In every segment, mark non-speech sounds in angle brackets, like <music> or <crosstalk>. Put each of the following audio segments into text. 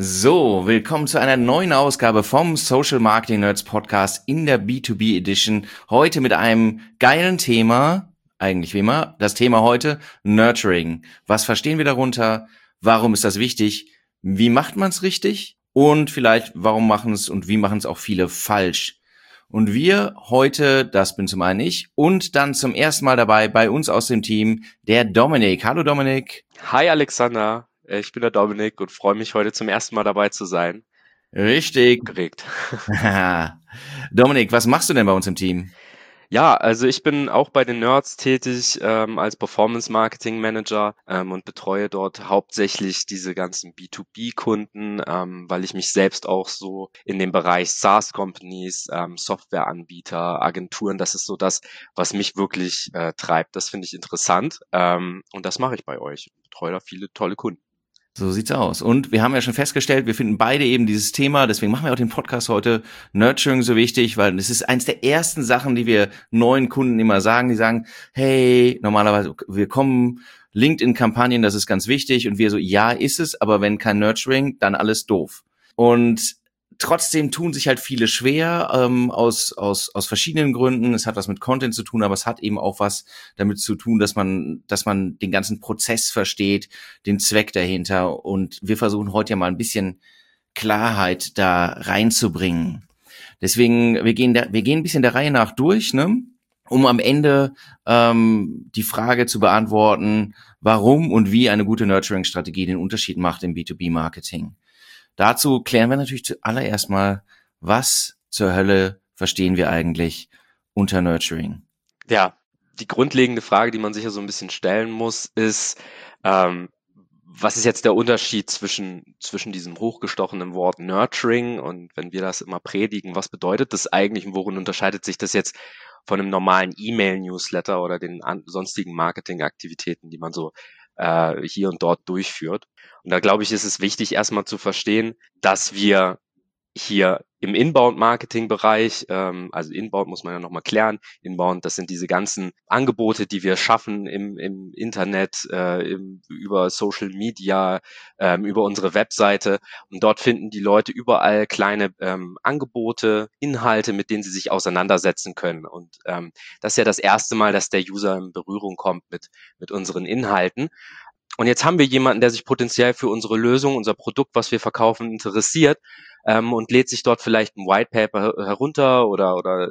So, willkommen zu einer neuen Ausgabe vom Social Marketing Nerds Podcast in der B2B Edition. Heute mit einem geilen Thema, eigentlich wie immer. Das Thema heute Nurturing. Was verstehen wir darunter? Warum ist das wichtig? Wie macht man es richtig? Und vielleicht, warum machen es und wie machen es auch viele falsch? Und wir heute, das bin zum einen ich und dann zum ersten Mal dabei bei uns aus dem Team der Dominik. Hallo Dominik. Hi Alexander. Äh, ich bin der Dominik und freue mich heute zum ersten Mal dabei zu sein. Richtig. Geregt. <laughs> Dominik, was machst du denn bei uns im Team? Ja, also ich bin auch bei den Nerds tätig ähm, als Performance Marketing Manager ähm, und betreue dort hauptsächlich diese ganzen B2B-Kunden, ähm, weil ich mich selbst auch so in dem Bereich SaaS-Companies, ähm, Softwareanbieter, Agenturen, das ist so das, was mich wirklich äh, treibt. Das finde ich interessant ähm, und das mache ich bei euch. Ich betreue da viele tolle Kunden. So sieht's aus. Und wir haben ja schon festgestellt, wir finden beide eben dieses Thema, deswegen machen wir auch den Podcast heute, Nurturing so wichtig, weil es ist eins der ersten Sachen, die wir neuen Kunden immer sagen. Die sagen, hey, normalerweise, wir kommen LinkedIn-Kampagnen, das ist ganz wichtig. Und wir so, ja, ist es, aber wenn kein Nurturing, dann alles doof. Und trotzdem tun sich halt viele schwer ähm, aus, aus, aus verschiedenen Gründen. Es hat was mit Content zu tun, aber es hat eben auch was damit zu tun, dass man, dass man den ganzen Prozess versteht, den Zweck dahinter. Und wir versuchen heute ja mal ein bisschen Klarheit da reinzubringen. Deswegen, wir gehen, da, wir gehen ein bisschen der Reihe nach durch, ne? um am Ende ähm, die Frage zu beantworten, warum und wie eine gute Nurturing-Strategie den Unterschied macht im B2B-Marketing. Dazu klären wir natürlich zuallererst mal, was zur Hölle verstehen wir eigentlich unter Nurturing? Ja, die grundlegende Frage, die man sich ja so ein bisschen stellen muss, ist, ähm, was ist jetzt der Unterschied zwischen, zwischen diesem hochgestochenen Wort Nurturing und wenn wir das immer predigen, was bedeutet das eigentlich und worin unterscheidet sich das jetzt von einem normalen E-Mail-Newsletter oder den sonstigen Marketingaktivitäten, die man so äh, hier und dort durchführt. Und da glaube ich, ist es wichtig, erstmal zu verstehen, dass wir hier im Inbound-Marketing-Bereich, ähm, also Inbound muss man ja nochmal klären, Inbound, das sind diese ganzen Angebote, die wir schaffen im, im Internet, äh, im, über Social Media, ähm, über unsere Webseite. Und dort finden die Leute überall kleine ähm, Angebote, Inhalte, mit denen sie sich auseinandersetzen können. Und ähm, das ist ja das erste Mal, dass der User in Berührung kommt mit, mit unseren Inhalten und jetzt haben wir jemanden, der sich potenziell für unsere Lösung, unser Produkt, was wir verkaufen, interessiert ähm, und lädt sich dort vielleicht ein White Paper herunter oder, oder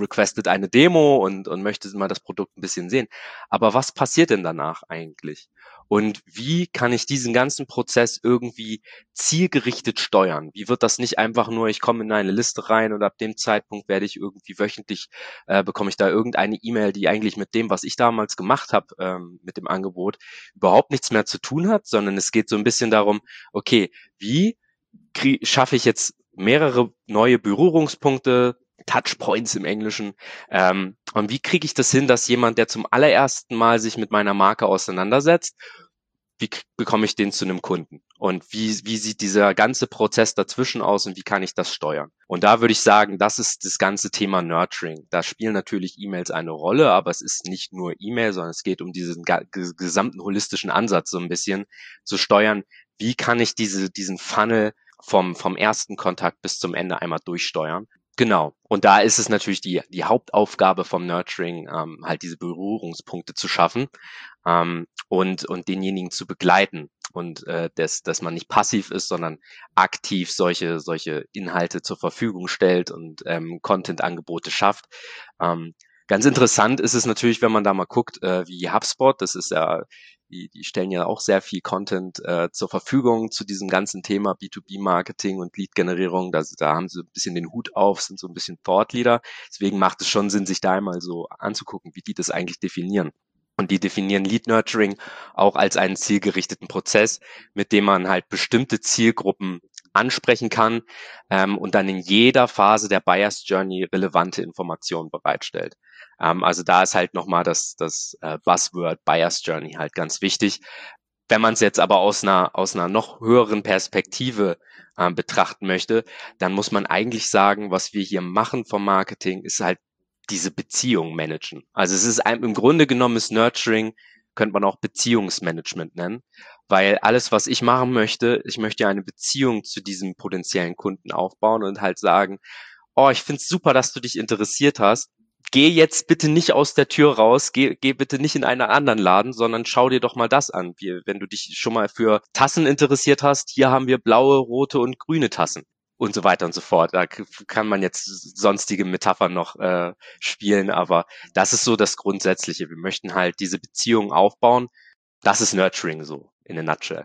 requestet eine Demo und, und möchte mal das Produkt ein bisschen sehen. Aber was passiert denn danach eigentlich? Und wie kann ich diesen ganzen Prozess irgendwie zielgerichtet steuern? Wie wird das nicht einfach nur, ich komme in eine Liste rein und ab dem Zeitpunkt werde ich irgendwie wöchentlich, äh, bekomme ich da irgendeine E-Mail, die eigentlich mit dem, was ich damals gemacht habe, ähm, mit dem Angebot, überhaupt nichts mehr zu tun hat, sondern es geht so ein bisschen darum, okay, wie schaffe ich jetzt mehrere neue Berührungspunkte, Touchpoints im Englischen. Ähm, und wie kriege ich das hin, dass jemand, der zum allerersten Mal sich mit meiner Marke auseinandersetzt, wie bekomme ich den zu einem Kunden? Und wie, wie sieht dieser ganze Prozess dazwischen aus und wie kann ich das steuern? Und da würde ich sagen, das ist das ganze Thema Nurturing. Da spielen natürlich E-Mails eine Rolle, aber es ist nicht nur E-Mail, sondern es geht um diesen gesamten holistischen Ansatz so ein bisschen zu steuern. Wie kann ich diese, diesen Funnel vom, vom ersten Kontakt bis zum Ende einmal durchsteuern? Genau. Und da ist es natürlich die, die Hauptaufgabe vom Nurturing, ähm, halt diese Berührungspunkte zu schaffen ähm, und, und denjenigen zu begleiten. Und äh, dass, dass man nicht passiv ist, sondern aktiv solche, solche Inhalte zur Verfügung stellt und ähm, Content-Angebote schafft. Ähm, Ganz interessant ist es natürlich, wenn man da mal guckt, äh, wie HubSpot, das ist ja, die, die stellen ja auch sehr viel Content äh, zur Verfügung zu diesem ganzen Thema B2B-Marketing und Lead-Generierung. Da, da haben sie ein bisschen den Hut auf, sind so ein bisschen Thought-Leader. Deswegen macht es schon Sinn, sich da einmal so anzugucken, wie die das eigentlich definieren. Und die definieren Lead Nurturing auch als einen zielgerichteten Prozess, mit dem man halt bestimmte Zielgruppen ansprechen kann ähm, und dann in jeder Phase der Buyers Journey relevante Informationen bereitstellt. Ähm, also da ist halt nochmal das, das äh, Buzzword Buyers Journey halt ganz wichtig. Wenn man es jetzt aber aus einer, aus einer noch höheren Perspektive äh, betrachten möchte, dann muss man eigentlich sagen, was wir hier machen vom Marketing, ist halt diese Beziehung managen. Also es ist ein, im Grunde genommen ist Nurturing, könnte man auch Beziehungsmanagement nennen, weil alles, was ich machen möchte, ich möchte eine Beziehung zu diesem potenziellen Kunden aufbauen und halt sagen, oh, ich finde es super, dass du dich interessiert hast. Geh jetzt bitte nicht aus der Tür raus, geh, geh bitte nicht in einen anderen Laden, sondern schau dir doch mal das an. Wie, wenn du dich schon mal für Tassen interessiert hast, hier haben wir blaue, rote und grüne Tassen und so weiter und so fort. Da kann man jetzt sonstige Metaphern noch äh, spielen, aber das ist so das Grundsätzliche. Wir möchten halt diese Beziehung aufbauen. Das ist Nurturing so in a nutshell.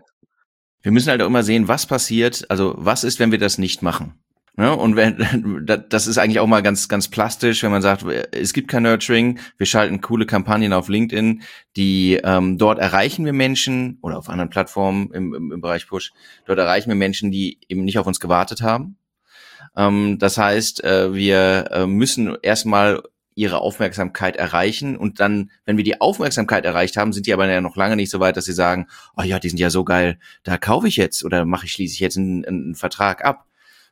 Wir müssen halt auch immer sehen, was passiert, also was ist, wenn wir das nicht machen. Ne? Und wenn, <laughs> das ist eigentlich auch mal ganz, ganz plastisch, wenn man sagt, es gibt kein Nurturing, wir schalten coole Kampagnen auf LinkedIn, die ähm, dort erreichen wir Menschen oder auf anderen Plattformen im, im, im Bereich Push, dort erreichen wir Menschen, die eben nicht auf uns gewartet haben. Ähm, das heißt, äh, wir äh, müssen erstmal ihre Aufmerksamkeit erreichen und dann, wenn wir die Aufmerksamkeit erreicht haben, sind die aber ja noch lange nicht so weit, dass sie sagen, oh ja, die sind ja so geil, da kaufe ich jetzt oder mache ich schließe ich jetzt einen, einen Vertrag ab.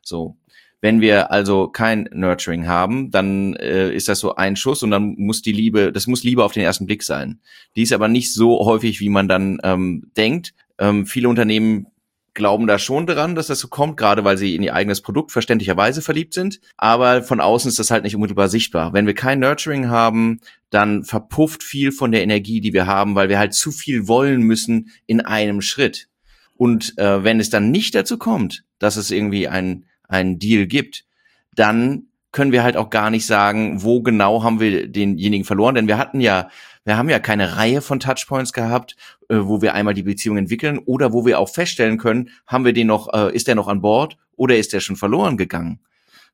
So, wenn wir also kein Nurturing haben, dann äh, ist das so ein Schuss und dann muss die Liebe, das muss Liebe auf den ersten Blick sein. Die ist aber nicht so häufig, wie man dann ähm, denkt. Ähm, viele Unternehmen glauben da schon dran, dass das so kommt, gerade weil sie in ihr eigenes Produkt verständlicherweise verliebt sind. Aber von außen ist das halt nicht unmittelbar sichtbar. Wenn wir kein Nurturing haben, dann verpufft viel von der Energie, die wir haben, weil wir halt zu viel wollen müssen in einem Schritt. Und äh, wenn es dann nicht dazu kommt, dass es irgendwie ein einen Deal gibt, dann können wir halt auch gar nicht sagen, wo genau haben wir denjenigen verloren, denn wir hatten ja, wir haben ja keine Reihe von Touchpoints gehabt, äh, wo wir einmal die Beziehung entwickeln oder wo wir auch feststellen können, haben wir den noch, äh, ist der noch an Bord oder ist der schon verloren gegangen?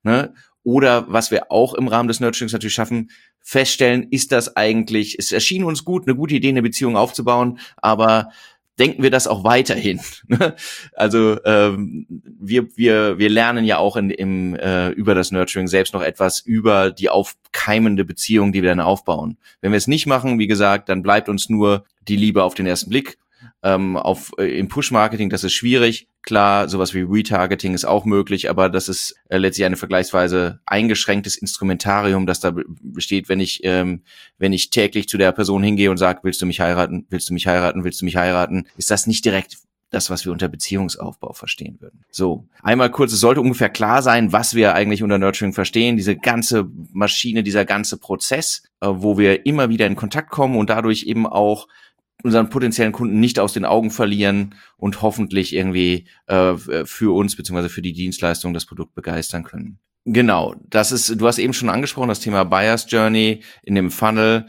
Ne? Oder was wir auch im Rahmen des Nurturings natürlich schaffen, feststellen, ist das eigentlich, es erschien uns gut, eine gute Idee, eine Beziehung aufzubauen, aber denken wir das auch weiterhin. <laughs> also ähm, wir, wir, wir lernen ja auch in, im, äh, über das Nurturing selbst noch etwas über die aufkeimende Beziehung, die wir dann aufbauen. Wenn wir es nicht machen, wie gesagt, dann bleibt uns nur die Liebe auf den ersten Blick ähm, auf, äh, im Push-Marketing, das ist schwierig. Klar, sowas wie Retargeting ist auch möglich, aber das ist äh, letztlich eine vergleichsweise eingeschränktes Instrumentarium, das da besteht, wenn ich, ähm, wenn ich täglich zu der Person hingehe und sage, willst du mich heiraten, willst du mich heiraten, willst du mich heiraten, ist das nicht direkt das, was wir unter Beziehungsaufbau verstehen würden. So, einmal kurz, es sollte ungefähr klar sein, was wir eigentlich unter Nurturing verstehen. Diese ganze Maschine, dieser ganze Prozess, äh, wo wir immer wieder in Kontakt kommen und dadurch eben auch unseren potenziellen Kunden nicht aus den Augen verlieren und hoffentlich irgendwie äh, für uns beziehungsweise für die Dienstleistung das Produkt begeistern können. Genau, das ist, du hast eben schon angesprochen, das Thema Buyer's Journey in dem Funnel.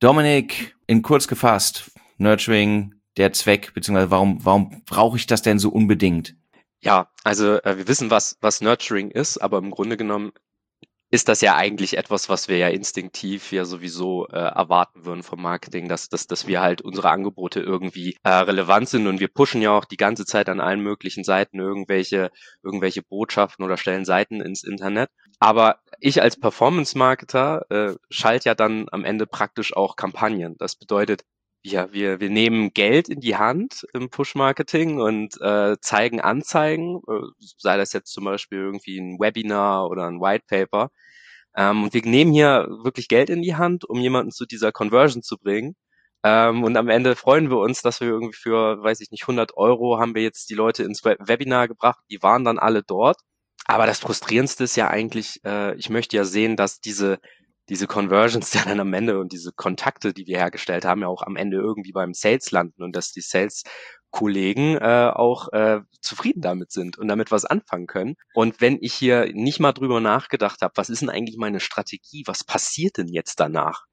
Dominik, in kurz gefasst, Nurturing, der Zweck, beziehungsweise warum, warum brauche ich das denn so unbedingt? Ja, also äh, wir wissen, was, was Nurturing ist, aber im Grunde genommen ist das ja eigentlich etwas, was wir ja instinktiv ja sowieso äh, erwarten würden vom Marketing, dass, dass, dass wir halt unsere Angebote irgendwie äh, relevant sind und wir pushen ja auch die ganze Zeit an allen möglichen Seiten irgendwelche, irgendwelche Botschaften oder stellen Seiten ins Internet. Aber ich als Performance-Marketer äh, schalte ja dann am Ende praktisch auch Kampagnen. Das bedeutet, ja, wir, wir nehmen Geld in die Hand im Push-Marketing und äh, zeigen Anzeigen, äh, sei das jetzt zum Beispiel irgendwie ein Webinar oder ein White Paper. Ähm, und wir nehmen hier wirklich Geld in die Hand, um jemanden zu dieser Conversion zu bringen. Ähm, und am Ende freuen wir uns, dass wir irgendwie für, weiß ich nicht, 100 Euro haben wir jetzt die Leute ins Webinar gebracht. Die waren dann alle dort. Aber das Frustrierendste ist ja eigentlich, äh, ich möchte ja sehen, dass diese diese Conversions ja <laughs> dann am Ende und diese Kontakte, die wir hergestellt haben, ja auch am Ende irgendwie beim Sales landen und dass die Sales Kollegen äh, auch äh, zufrieden damit sind und damit was anfangen können. Und wenn ich hier nicht mal drüber nachgedacht habe, was ist denn eigentlich meine Strategie, was passiert denn jetzt danach,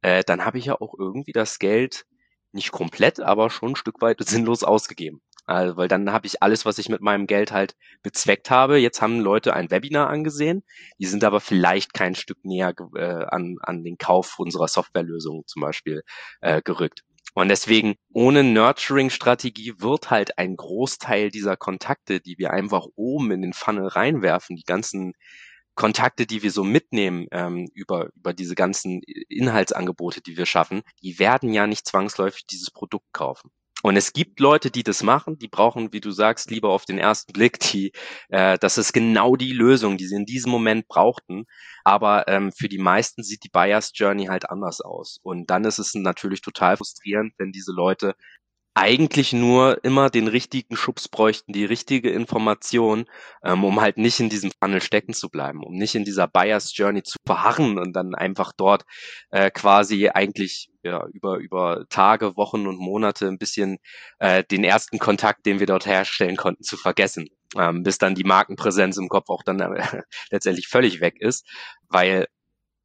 äh, dann habe ich ja auch irgendwie das Geld nicht komplett, aber schon ein Stück weit sinnlos ausgegeben. Also, weil dann habe ich alles, was ich mit meinem Geld halt bezweckt habe. Jetzt haben Leute ein Webinar angesehen, die sind aber vielleicht kein Stück näher äh, an, an den Kauf unserer Softwarelösung zum Beispiel äh, gerückt. Und deswegen, ohne Nurturing-Strategie wird halt ein Großteil dieser Kontakte, die wir einfach oben in den Funnel reinwerfen, die ganzen Kontakte, die wir so mitnehmen ähm, über, über diese ganzen Inhaltsangebote, die wir schaffen, die werden ja nicht zwangsläufig dieses Produkt kaufen. Und es gibt Leute, die das machen, die brauchen, wie du sagst, lieber auf den ersten Blick, die, äh, das ist genau die Lösung, die sie in diesem Moment brauchten. Aber ähm, für die meisten sieht die Buyers Journey halt anders aus. Und dann ist es natürlich total frustrierend, wenn diese Leute eigentlich nur immer den richtigen Schubs bräuchten, die richtige Information, ähm, um halt nicht in diesem Funnel stecken zu bleiben, um nicht in dieser Buyers Journey zu verharren und dann einfach dort äh, quasi eigentlich ja, über, über Tage, Wochen und Monate ein bisschen äh, den ersten Kontakt, den wir dort herstellen konnten, zu vergessen, ähm, bis dann die Markenpräsenz im Kopf auch dann äh, <laughs> letztendlich völlig weg ist, weil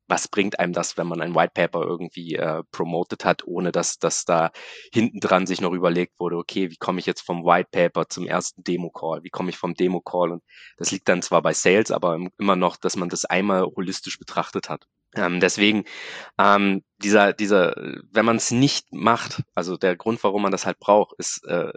was bringt einem das, wenn man ein White Paper irgendwie äh, promoted hat, ohne dass, dass da hinten dran sich noch überlegt wurde, okay, wie komme ich jetzt vom White Paper zum ersten Demo-Call? Wie komme ich vom Demo-Call? Und das liegt dann zwar bei Sales, aber immer noch, dass man das einmal holistisch betrachtet hat. Ähm, deswegen ähm, dieser, dieser, wenn man es nicht macht, also der Grund, warum man das halt braucht, ist, äh,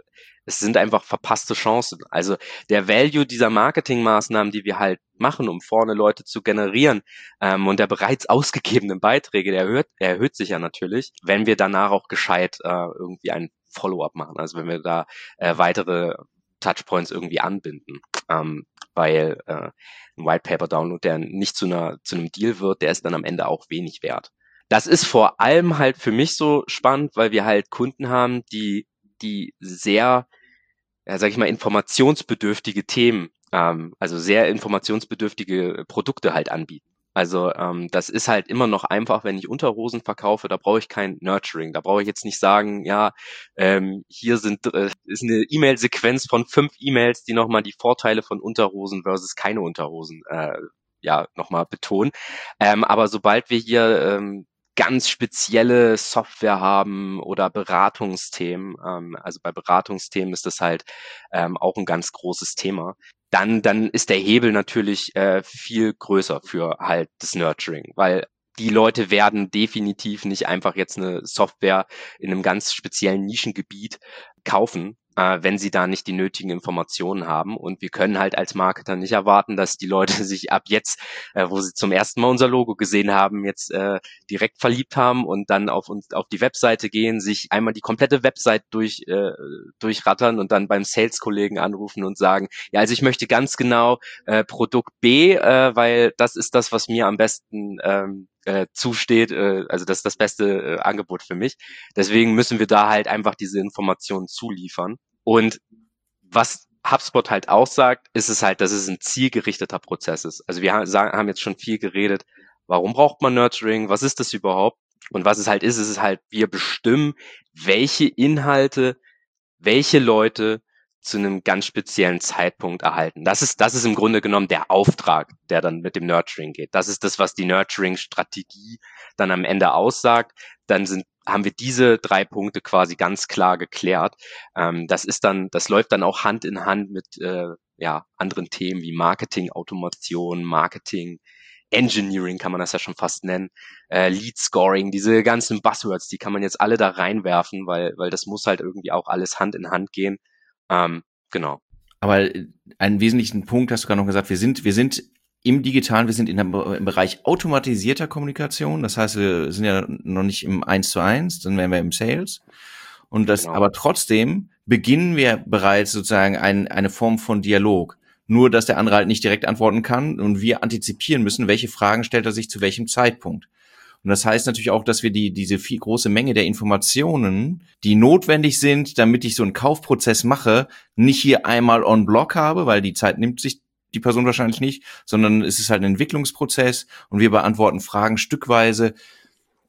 es sind einfach verpasste Chancen. Also der Value dieser Marketingmaßnahmen, die wir halt machen, um vorne Leute zu generieren ähm, und der bereits ausgegebenen Beiträge, der erhöht, der erhöht sich ja natürlich, wenn wir danach auch gescheit äh, irgendwie ein Follow-up machen. Also wenn wir da äh, weitere Touchpoints irgendwie anbinden. Ähm, weil äh, ein White Paper Download, der nicht zu einer zu einem Deal wird, der ist dann am Ende auch wenig wert. Das ist vor allem halt für mich so spannend, weil wir halt Kunden haben, die die sehr, ja, sag ich mal, informationsbedürftige Themen, ähm, also sehr informationsbedürftige Produkte halt anbieten. Also ähm, das ist halt immer noch einfach, wenn ich Unterhosen verkaufe, da brauche ich kein Nurturing. Da brauche ich jetzt nicht sagen, ja, ähm, hier sind äh, ist eine E-Mail-Sequenz von fünf E-Mails, die nochmal die Vorteile von Unterhosen versus keine Unterhosen äh, ja nochmal betonen. Ähm, aber sobald wir hier ähm, ganz spezielle Software haben oder Beratungsthemen, ähm, also bei Beratungsthemen ist das halt ähm, auch ein ganz großes Thema, dann, dann ist der Hebel natürlich äh, viel größer für halt das Nurturing, weil die Leute werden definitiv nicht einfach jetzt eine Software in einem ganz speziellen Nischengebiet kaufen, äh, wenn sie da nicht die nötigen Informationen haben. Und wir können halt als Marketer nicht erwarten, dass die Leute <laughs> sich ab jetzt, äh, wo sie zum ersten Mal unser Logo gesehen haben, jetzt äh, direkt verliebt haben und dann auf uns auf die Webseite gehen, sich einmal die komplette Website durch äh, durchrattern und dann beim Sales-Kollegen anrufen und sagen, ja, also ich möchte ganz genau äh, Produkt B, äh, weil das ist das, was mir am besten ähm, äh, zusteht. Äh, also das ist das beste äh, Angebot für mich. Deswegen müssen wir da halt einfach diese Informationen zuliefern. Und was HubSpot halt auch sagt, ist es halt, dass es ein zielgerichteter Prozess ist. Also wir haben jetzt schon viel geredet, warum braucht man Nurturing, was ist das überhaupt? Und was es halt ist, ist es halt, wir bestimmen, welche Inhalte, welche Leute zu einem ganz speziellen Zeitpunkt erhalten. Das ist, das ist im Grunde genommen der Auftrag, der dann mit dem Nurturing geht. Das ist das, was die Nurturing-Strategie dann am Ende aussagt. Dann sind, haben wir diese drei Punkte quasi ganz klar geklärt. Ähm, das ist dann, das läuft dann auch Hand in Hand mit äh, ja, anderen Themen wie Marketing, Automation, Marketing, Engineering kann man das ja schon fast nennen, äh, Lead Scoring, diese ganzen Buzzwords, die kann man jetzt alle da reinwerfen, weil, weil das muss halt irgendwie auch alles Hand in Hand gehen. Ähm, genau. Aber äh, einen wesentlichen Punkt hast du gerade noch gesagt, wir sind, wir sind im Digitalen, wir sind in einem, im Bereich automatisierter Kommunikation. Das heißt, wir sind ja noch nicht im Eins zu eins, dann wären wir im Sales. Und das, genau. aber trotzdem beginnen wir bereits sozusagen ein, eine Form von Dialog. Nur, dass der andere halt nicht direkt antworten kann und wir antizipieren müssen, welche Fragen stellt er sich zu welchem Zeitpunkt. Und das heißt natürlich auch, dass wir die, diese viel große Menge der Informationen, die notwendig sind, damit ich so einen Kaufprozess mache, nicht hier einmal on block habe, weil die Zeit nimmt sich die Person wahrscheinlich nicht, sondern es ist halt ein Entwicklungsprozess und wir beantworten Fragen stückweise.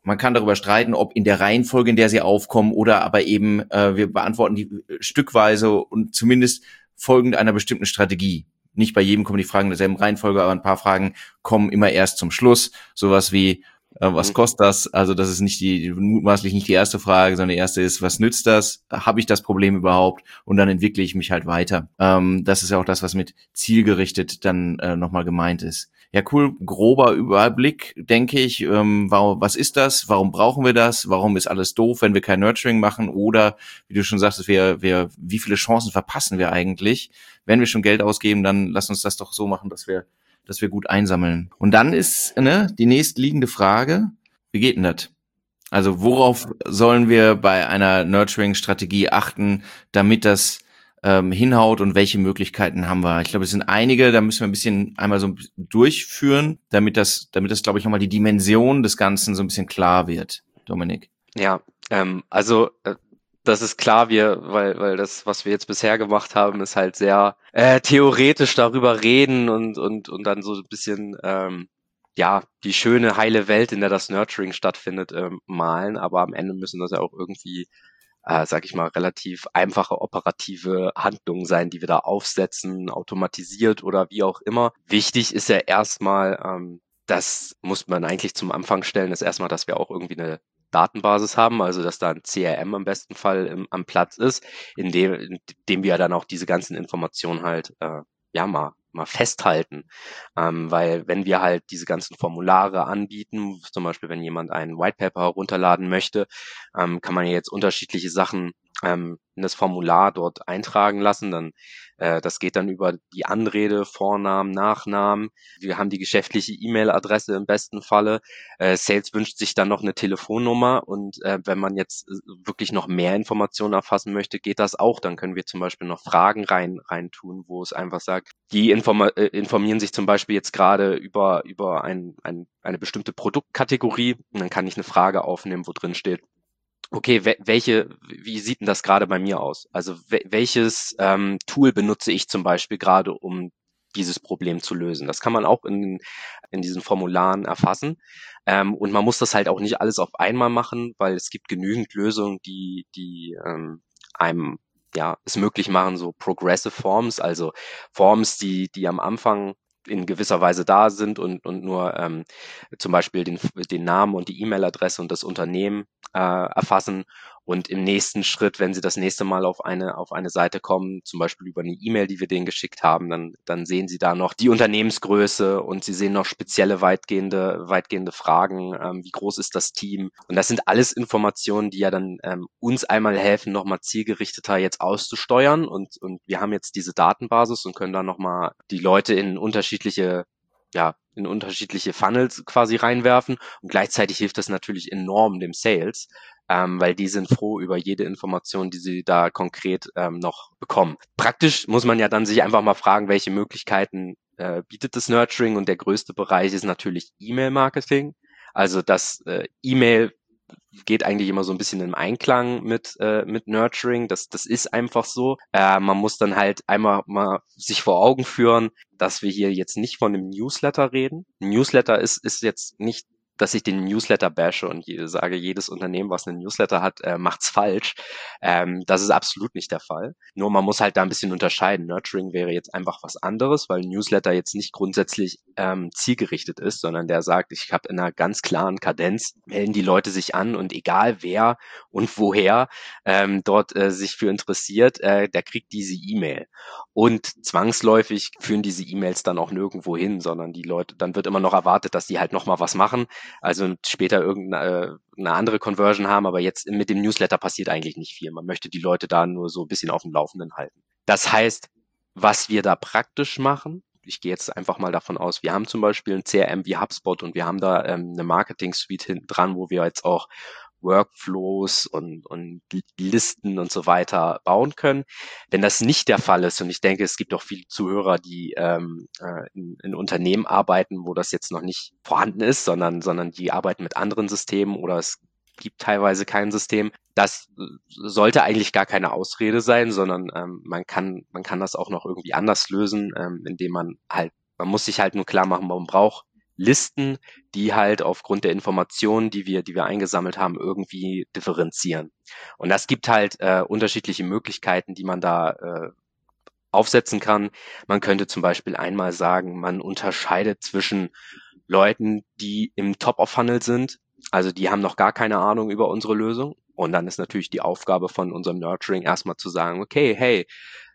Man kann darüber streiten, ob in der Reihenfolge, in der sie aufkommen, oder aber eben äh, wir beantworten die stückweise und zumindest folgend einer bestimmten Strategie. Nicht bei jedem kommen die Fragen in derselben Reihenfolge, aber ein paar Fragen kommen immer erst zum Schluss. Sowas wie, äh, was mhm. kostet das? Also das ist nicht die mutmaßlich nicht die erste Frage, sondern die erste ist, was nützt das? Habe ich das Problem überhaupt? Und dann entwickle ich mich halt weiter. Ähm, das ist ja auch das, was mit zielgerichtet dann äh, nochmal gemeint ist. Ja, cool, grober Überblick, denke ich. Ähm, warum, was ist das? Warum brauchen wir das? Warum ist alles doof, wenn wir kein Nurturing machen? Oder, wie du schon sagst, wir, wir, wie viele Chancen verpassen wir eigentlich? Wenn wir schon Geld ausgeben, dann lass uns das doch so machen, dass wir, dass wir gut einsammeln. Und dann ist ne, die nächstliegende Frage, wie geht denn das? Also worauf sollen wir bei einer Nurturing-Strategie achten, damit das ähm, hinhaut und welche Möglichkeiten haben wir? Ich glaube, es sind einige, da müssen wir ein bisschen einmal so durchführen, damit das, damit das, glaube ich, nochmal die Dimension des Ganzen so ein bisschen klar wird. Dominik. Ja, ähm, also äh, das ist klar, wir, weil, weil das, was wir jetzt bisher gemacht haben, ist halt sehr äh, theoretisch darüber reden und, und, und dann so ein bisschen ähm, ja, die schöne, heile Welt, in der das Nurturing stattfindet, ähm, malen, aber am Ende müssen das ja auch irgendwie, äh, sag ich mal, relativ einfache operative Handlungen sein, die wir da aufsetzen, automatisiert oder wie auch immer. Wichtig ist ja erstmal, ähm, das muss man eigentlich zum Anfang stellen, ist erstmal, dass wir auch irgendwie eine Datenbasis haben, also dass da ein CRM am besten Fall im, am Platz ist, in dem, in dem wir dann auch diese ganzen Informationen halt äh, ja mal mal festhalten. Ähm, weil wenn wir halt diese ganzen Formulare anbieten, zum Beispiel wenn jemand ein White Paper herunterladen möchte, ähm, kann man jetzt unterschiedliche Sachen ähm, in das Formular dort eintragen lassen. Dann äh, das geht dann über die Anrede, Vornamen, Nachnamen. Wir haben die geschäftliche E-Mail-Adresse im besten Falle. Äh, Sales wünscht sich dann noch eine Telefonnummer und äh, wenn man jetzt äh, wirklich noch mehr Informationen erfassen möchte, geht das auch. Dann können wir zum Beispiel noch Fragen rein rein tun, wo es einfach sagt, die informa äh, informieren sich zum Beispiel jetzt gerade über über ein, ein, eine bestimmte Produktkategorie und dann kann ich eine Frage aufnehmen, wo drin steht, okay, welche, wie sieht denn das gerade bei mir aus? Also welches ähm, Tool benutze ich zum Beispiel gerade, um dieses Problem zu lösen? Das kann man auch in, in diesen Formularen erfassen. Ähm, und man muss das halt auch nicht alles auf einmal machen, weil es gibt genügend Lösungen, die, die ähm, einem ja, es möglich machen, so Progressive Forms, also Forms, die, die am Anfang in gewisser Weise da sind und, und nur ähm, zum Beispiel den, den Namen und die E-Mail-Adresse und das Unternehmen äh, erfassen und im nächsten Schritt, wenn Sie das nächste Mal auf eine, auf eine Seite kommen, zum Beispiel über eine E-Mail, die wir denen geschickt haben, dann, dann sehen Sie da noch die Unternehmensgröße und Sie sehen noch spezielle weitgehende, weitgehende Fragen. Ähm, wie groß ist das Team? Und das sind alles Informationen, die ja dann ähm, uns einmal helfen, nochmal zielgerichteter jetzt auszusteuern. Und, und wir haben jetzt diese Datenbasis und können da nochmal die Leute in unterschiedliche ja, in unterschiedliche Funnels quasi reinwerfen und gleichzeitig hilft das natürlich enorm dem Sales, ähm, weil die sind froh über jede Information, die sie da konkret ähm, noch bekommen. Praktisch muss man ja dann sich einfach mal fragen, welche Möglichkeiten äh, bietet das Nurturing und der größte Bereich ist natürlich E-Mail-Marketing. Also das äh, E-Mail geht eigentlich immer so ein bisschen im Einklang mit, äh, mit Nurturing. Das, das ist einfach so. Äh, man muss dann halt einmal mal sich vor Augen führen, dass wir hier jetzt nicht von einem Newsletter reden. Newsletter ist, ist jetzt nicht dass ich den Newsletter bashe und sage, jedes Unternehmen, was einen Newsletter hat, äh, macht's falsch. Ähm, das ist absolut nicht der Fall. Nur man muss halt da ein bisschen unterscheiden. Nurturing wäre jetzt einfach was anderes, weil Newsletter jetzt nicht grundsätzlich ähm, zielgerichtet ist, sondern der sagt, ich habe in einer ganz klaren Kadenz, melden die Leute sich an und egal wer und woher ähm, dort äh, sich für interessiert, äh, der kriegt diese E-Mail. Und zwangsläufig führen diese E-Mails dann auch nirgendwo hin, sondern die Leute, dann wird immer noch erwartet, dass die halt nochmal was machen also später irgendeine äh, eine andere Conversion haben, aber jetzt mit dem Newsletter passiert eigentlich nicht viel. Man möchte die Leute da nur so ein bisschen auf dem Laufenden halten. Das heißt, was wir da praktisch machen, ich gehe jetzt einfach mal davon aus, wir haben zum Beispiel ein CRM wie HubSpot und wir haben da ähm, eine Marketing Suite hinten dran, wo wir jetzt auch Workflows und, und Listen und so weiter bauen können. Wenn das nicht der Fall ist, und ich denke, es gibt auch viele Zuhörer, die ähm, äh, in, in Unternehmen arbeiten, wo das jetzt noch nicht vorhanden ist, sondern, sondern die arbeiten mit anderen Systemen oder es gibt teilweise kein System. Das sollte eigentlich gar keine Ausrede sein, sondern ähm, man kann, man kann das auch noch irgendwie anders lösen, ähm, indem man halt, man muss sich halt nur klar machen, man braucht Listen, die halt aufgrund der Informationen, die wir, die wir eingesammelt haben, irgendwie differenzieren. Und das gibt halt äh, unterschiedliche Möglichkeiten, die man da äh, aufsetzen kann. Man könnte zum Beispiel einmal sagen, man unterscheidet zwischen Leuten, die im Top-of-Funnel sind, also die haben noch gar keine Ahnung über unsere Lösung. Und dann ist natürlich die Aufgabe von unserem Nurturing erstmal zu sagen, okay, hey,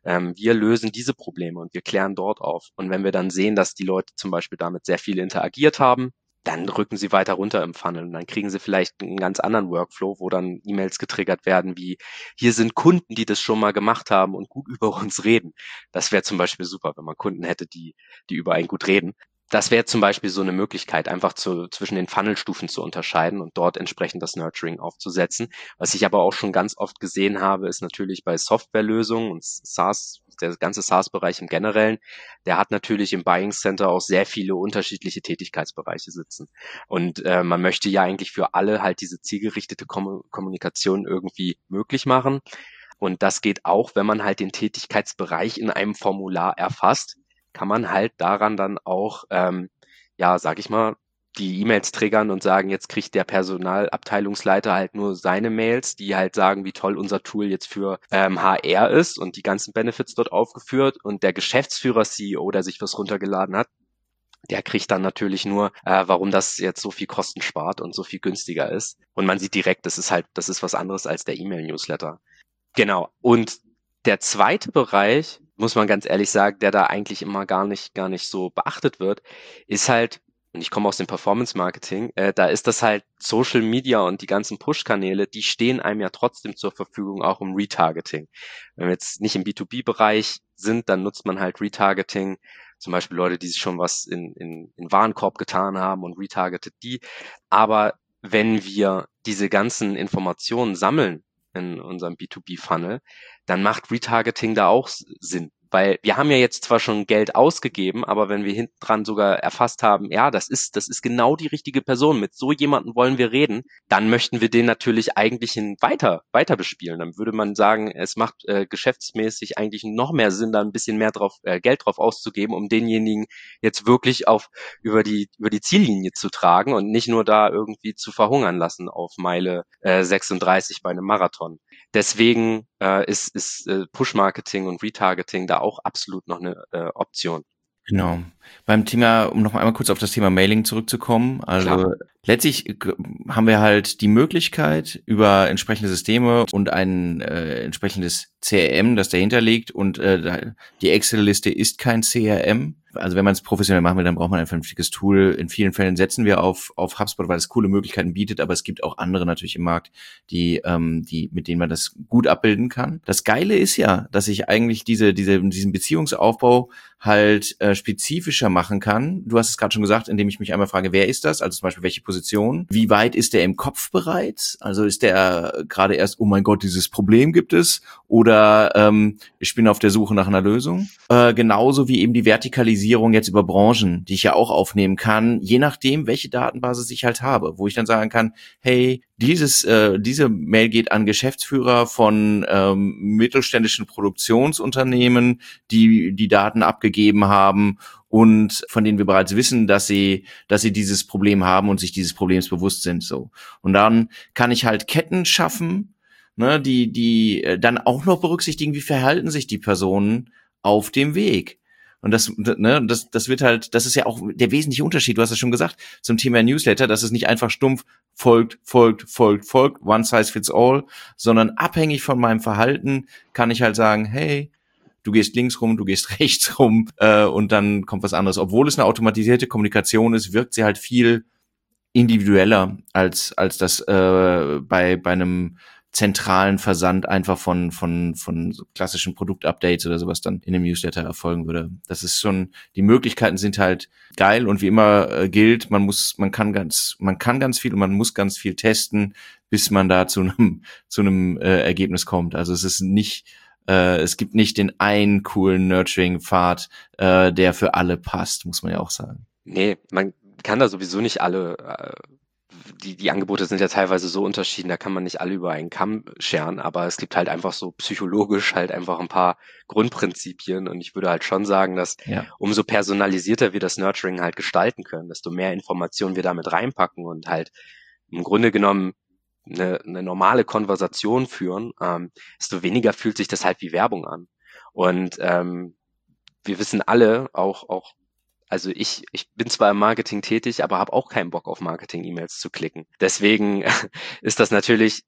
ähm, wir lösen diese Probleme und wir klären dort auf. Und wenn wir dann sehen, dass die Leute zum Beispiel damit sehr viel interagiert haben, dann rücken sie weiter runter im Funnel und dann kriegen sie vielleicht einen ganz anderen Workflow, wo dann E-Mails getriggert werden, wie hier sind Kunden, die das schon mal gemacht haben und gut <laughs> über uns reden. Das wäre zum Beispiel super, wenn man Kunden hätte, die, die über einen gut reden. Das wäre zum Beispiel so eine Möglichkeit, einfach zu, zwischen den Funnelstufen zu unterscheiden und dort entsprechend das Nurturing aufzusetzen. Was ich aber auch schon ganz oft gesehen habe, ist natürlich bei Softwarelösungen und SaaS, der ganze SaaS-Bereich im Generellen, der hat natürlich im Buying Center auch sehr viele unterschiedliche Tätigkeitsbereiche sitzen. Und äh, man möchte ja eigentlich für alle halt diese zielgerichtete Kom Kommunikation irgendwie möglich machen. Und das geht auch, wenn man halt den Tätigkeitsbereich in einem Formular erfasst kann man halt daran dann auch, ähm, ja, sag ich mal, die E-Mails triggern und sagen, jetzt kriegt der Personalabteilungsleiter halt nur seine Mails, die halt sagen, wie toll unser Tool jetzt für ähm, HR ist und die ganzen Benefits dort aufgeführt und der Geschäftsführer CEO, der sich was runtergeladen hat, der kriegt dann natürlich nur, äh, warum das jetzt so viel Kosten spart und so viel günstiger ist. Und man sieht direkt, das ist halt, das ist was anderes als der E-Mail-Newsletter. Genau. Und der zweite Bereich, muss man ganz ehrlich sagen, der da eigentlich immer gar nicht, gar nicht so beachtet wird, ist halt, und ich komme aus dem Performance Marketing, äh, da ist das halt Social Media und die ganzen Push-Kanäle, die stehen einem ja trotzdem zur Verfügung, auch im Retargeting. Wenn wir jetzt nicht im B2B-Bereich sind, dann nutzt man halt Retargeting, zum Beispiel Leute, die sich schon was in, in, in Warenkorb getan haben und retargetet die. Aber wenn wir diese ganzen Informationen sammeln in unserem B2B-Funnel, dann macht Retargeting da auch Sinn. Weil wir haben ja jetzt zwar schon Geld ausgegeben, aber wenn wir hinten dran sogar erfasst haben, ja, das ist, das ist genau die richtige Person, mit so jemanden wollen wir reden, dann möchten wir den natürlich eigentlich weiter, weiter bespielen. Dann würde man sagen, es macht äh, geschäftsmäßig eigentlich noch mehr Sinn, da ein bisschen mehr drauf, äh, Geld drauf auszugeben, um denjenigen jetzt wirklich auf, über die, über die Ziellinie zu tragen und nicht nur da irgendwie zu verhungern lassen auf Meile äh, 36 bei einem Marathon. Deswegen äh, ist, ist äh, Push-Marketing und Retargeting da auch absolut noch eine äh, Option. Genau. Beim Thema, um noch einmal kurz auf das Thema Mailing zurückzukommen. Also Klar. letztlich äh, haben wir halt die Möglichkeit über entsprechende Systeme und ein äh, entsprechendes CRM, das dahinter liegt und äh, die Excel-Liste ist kein CRM, also wenn man es professionell machen will, dann braucht man ein vernünftiges Tool. In vielen Fällen setzen wir auf, auf HubSpot, weil es coole Möglichkeiten bietet, aber es gibt auch andere natürlich im Markt, die, ähm, die, mit denen man das gut abbilden kann. Das Geile ist ja, dass ich eigentlich diese, diese, diesen Beziehungsaufbau halt äh, spezifischer machen kann. Du hast es gerade schon gesagt, indem ich mich einmal frage, wer ist das? Also zum Beispiel welche Position? Wie weit ist der im Kopf bereits? Also ist der gerade erst, oh mein Gott, dieses Problem gibt es? Oder ähm, ich bin auf der Suche nach einer Lösung? Äh, genauso wie eben die Vertikalisierung jetzt über Branchen, die ich ja auch aufnehmen kann, je nachdem, welche Datenbasis ich halt habe, wo ich dann sagen kann, hey, dieses, äh, diese Mail geht an Geschäftsführer von ähm, mittelständischen Produktionsunternehmen, die die Daten abgegeben haben und von denen wir bereits wissen, dass sie, dass sie dieses Problem haben und sich dieses Problems bewusst sind. So und dann kann ich halt Ketten schaffen, ne, die die äh, dann auch noch berücksichtigen, wie verhalten sich die Personen auf dem Weg. Und das, ne, das, das wird halt, das ist ja auch der wesentliche Unterschied, du hast es schon gesagt, zum Thema Newsletter, dass es nicht einfach stumpf folgt, folgt, folgt, folgt, one size fits all, sondern abhängig von meinem Verhalten kann ich halt sagen, hey, du gehst links rum, du gehst <laughs> rechts rum äh, und dann kommt was anderes. Obwohl es eine automatisierte Kommunikation ist, wirkt sie halt viel individueller als als das äh, bei bei einem zentralen Versand einfach von, von, von klassischen Produktupdates oder sowas dann in dem Newsletter erfolgen würde. Das ist schon, die Möglichkeiten sind halt geil und wie immer äh, gilt, man muss, man kann ganz, man kann ganz viel und man muss ganz viel testen, bis man da zu einem, <laughs> zu einem äh, Ergebnis kommt. Also es ist nicht, äh, es gibt nicht den einen coolen Nurturing-Pfad, äh, der für alle passt, muss man ja auch sagen. Nee, man kann da sowieso nicht alle äh, die, die Angebote sind ja teilweise so unterschieden, da kann man nicht alle über einen Kamm scheren, aber es gibt halt einfach so psychologisch halt einfach ein paar Grundprinzipien und ich würde halt schon sagen, dass ja. umso personalisierter wir das Nurturing halt gestalten können, desto mehr Informationen wir damit reinpacken und halt im Grunde genommen eine, eine normale Konversation führen, ähm, desto weniger fühlt sich das halt wie Werbung an. Und ähm, wir wissen alle, auch, auch also ich, ich bin zwar im Marketing tätig, aber habe auch keinen Bock auf Marketing-E-Mails zu klicken. Deswegen <laughs> ist das natürlich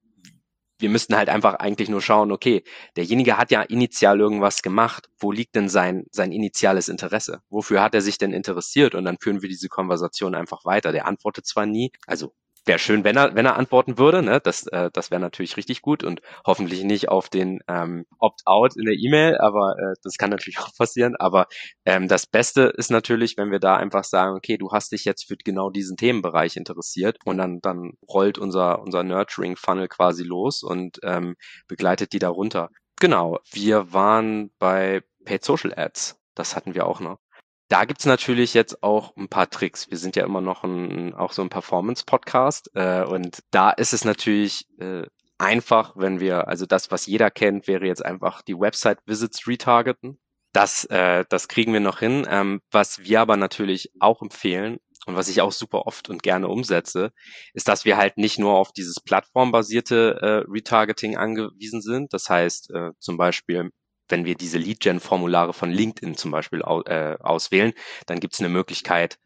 wir müssten halt einfach eigentlich nur schauen, okay, derjenige hat ja initial irgendwas gemacht. Wo liegt denn sein, sein initiales Interesse? Wofür hat er sich denn interessiert? Und dann führen wir diese Konversation einfach weiter. Der antwortet zwar nie, also wäre schön, wenn er, wenn er antworten würde. Ne? Das, äh, das wäre natürlich richtig gut und hoffentlich nicht auf den ähm, Opt-out in der E-Mail, aber äh, das kann natürlich <laughs> auch passieren. Aber ähm, das Beste ist natürlich, wenn wir da einfach sagen, okay, du hast dich jetzt für genau diesen Themenbereich interessiert und dann, dann rollt unser, unser Nurturing-Funnel quasi los und ähm, begleitet die darunter. Genau, wir waren bei Paid Social Ads. Das hatten wir auch noch. Da gibt's natürlich jetzt auch ein paar Tricks. Wir sind ja immer noch ein, auch so ein Performance-Podcast äh, und da ist es natürlich äh, einfach, wenn wir, also das, was jeder kennt, wäre jetzt einfach die Website-Visits retargeten. Das, äh, das kriegen wir noch hin. Ähm, was wir aber natürlich auch empfehlen und was ich auch super oft und gerne umsetze, ist, dass wir halt nicht nur auf dieses plattformbasierte äh, Retargeting angewiesen sind. Das heißt äh, zum Beispiel wenn wir diese Lead-Gen-Formulare von LinkedIn zum Beispiel äh, auswählen, dann gibt es eine Möglichkeit,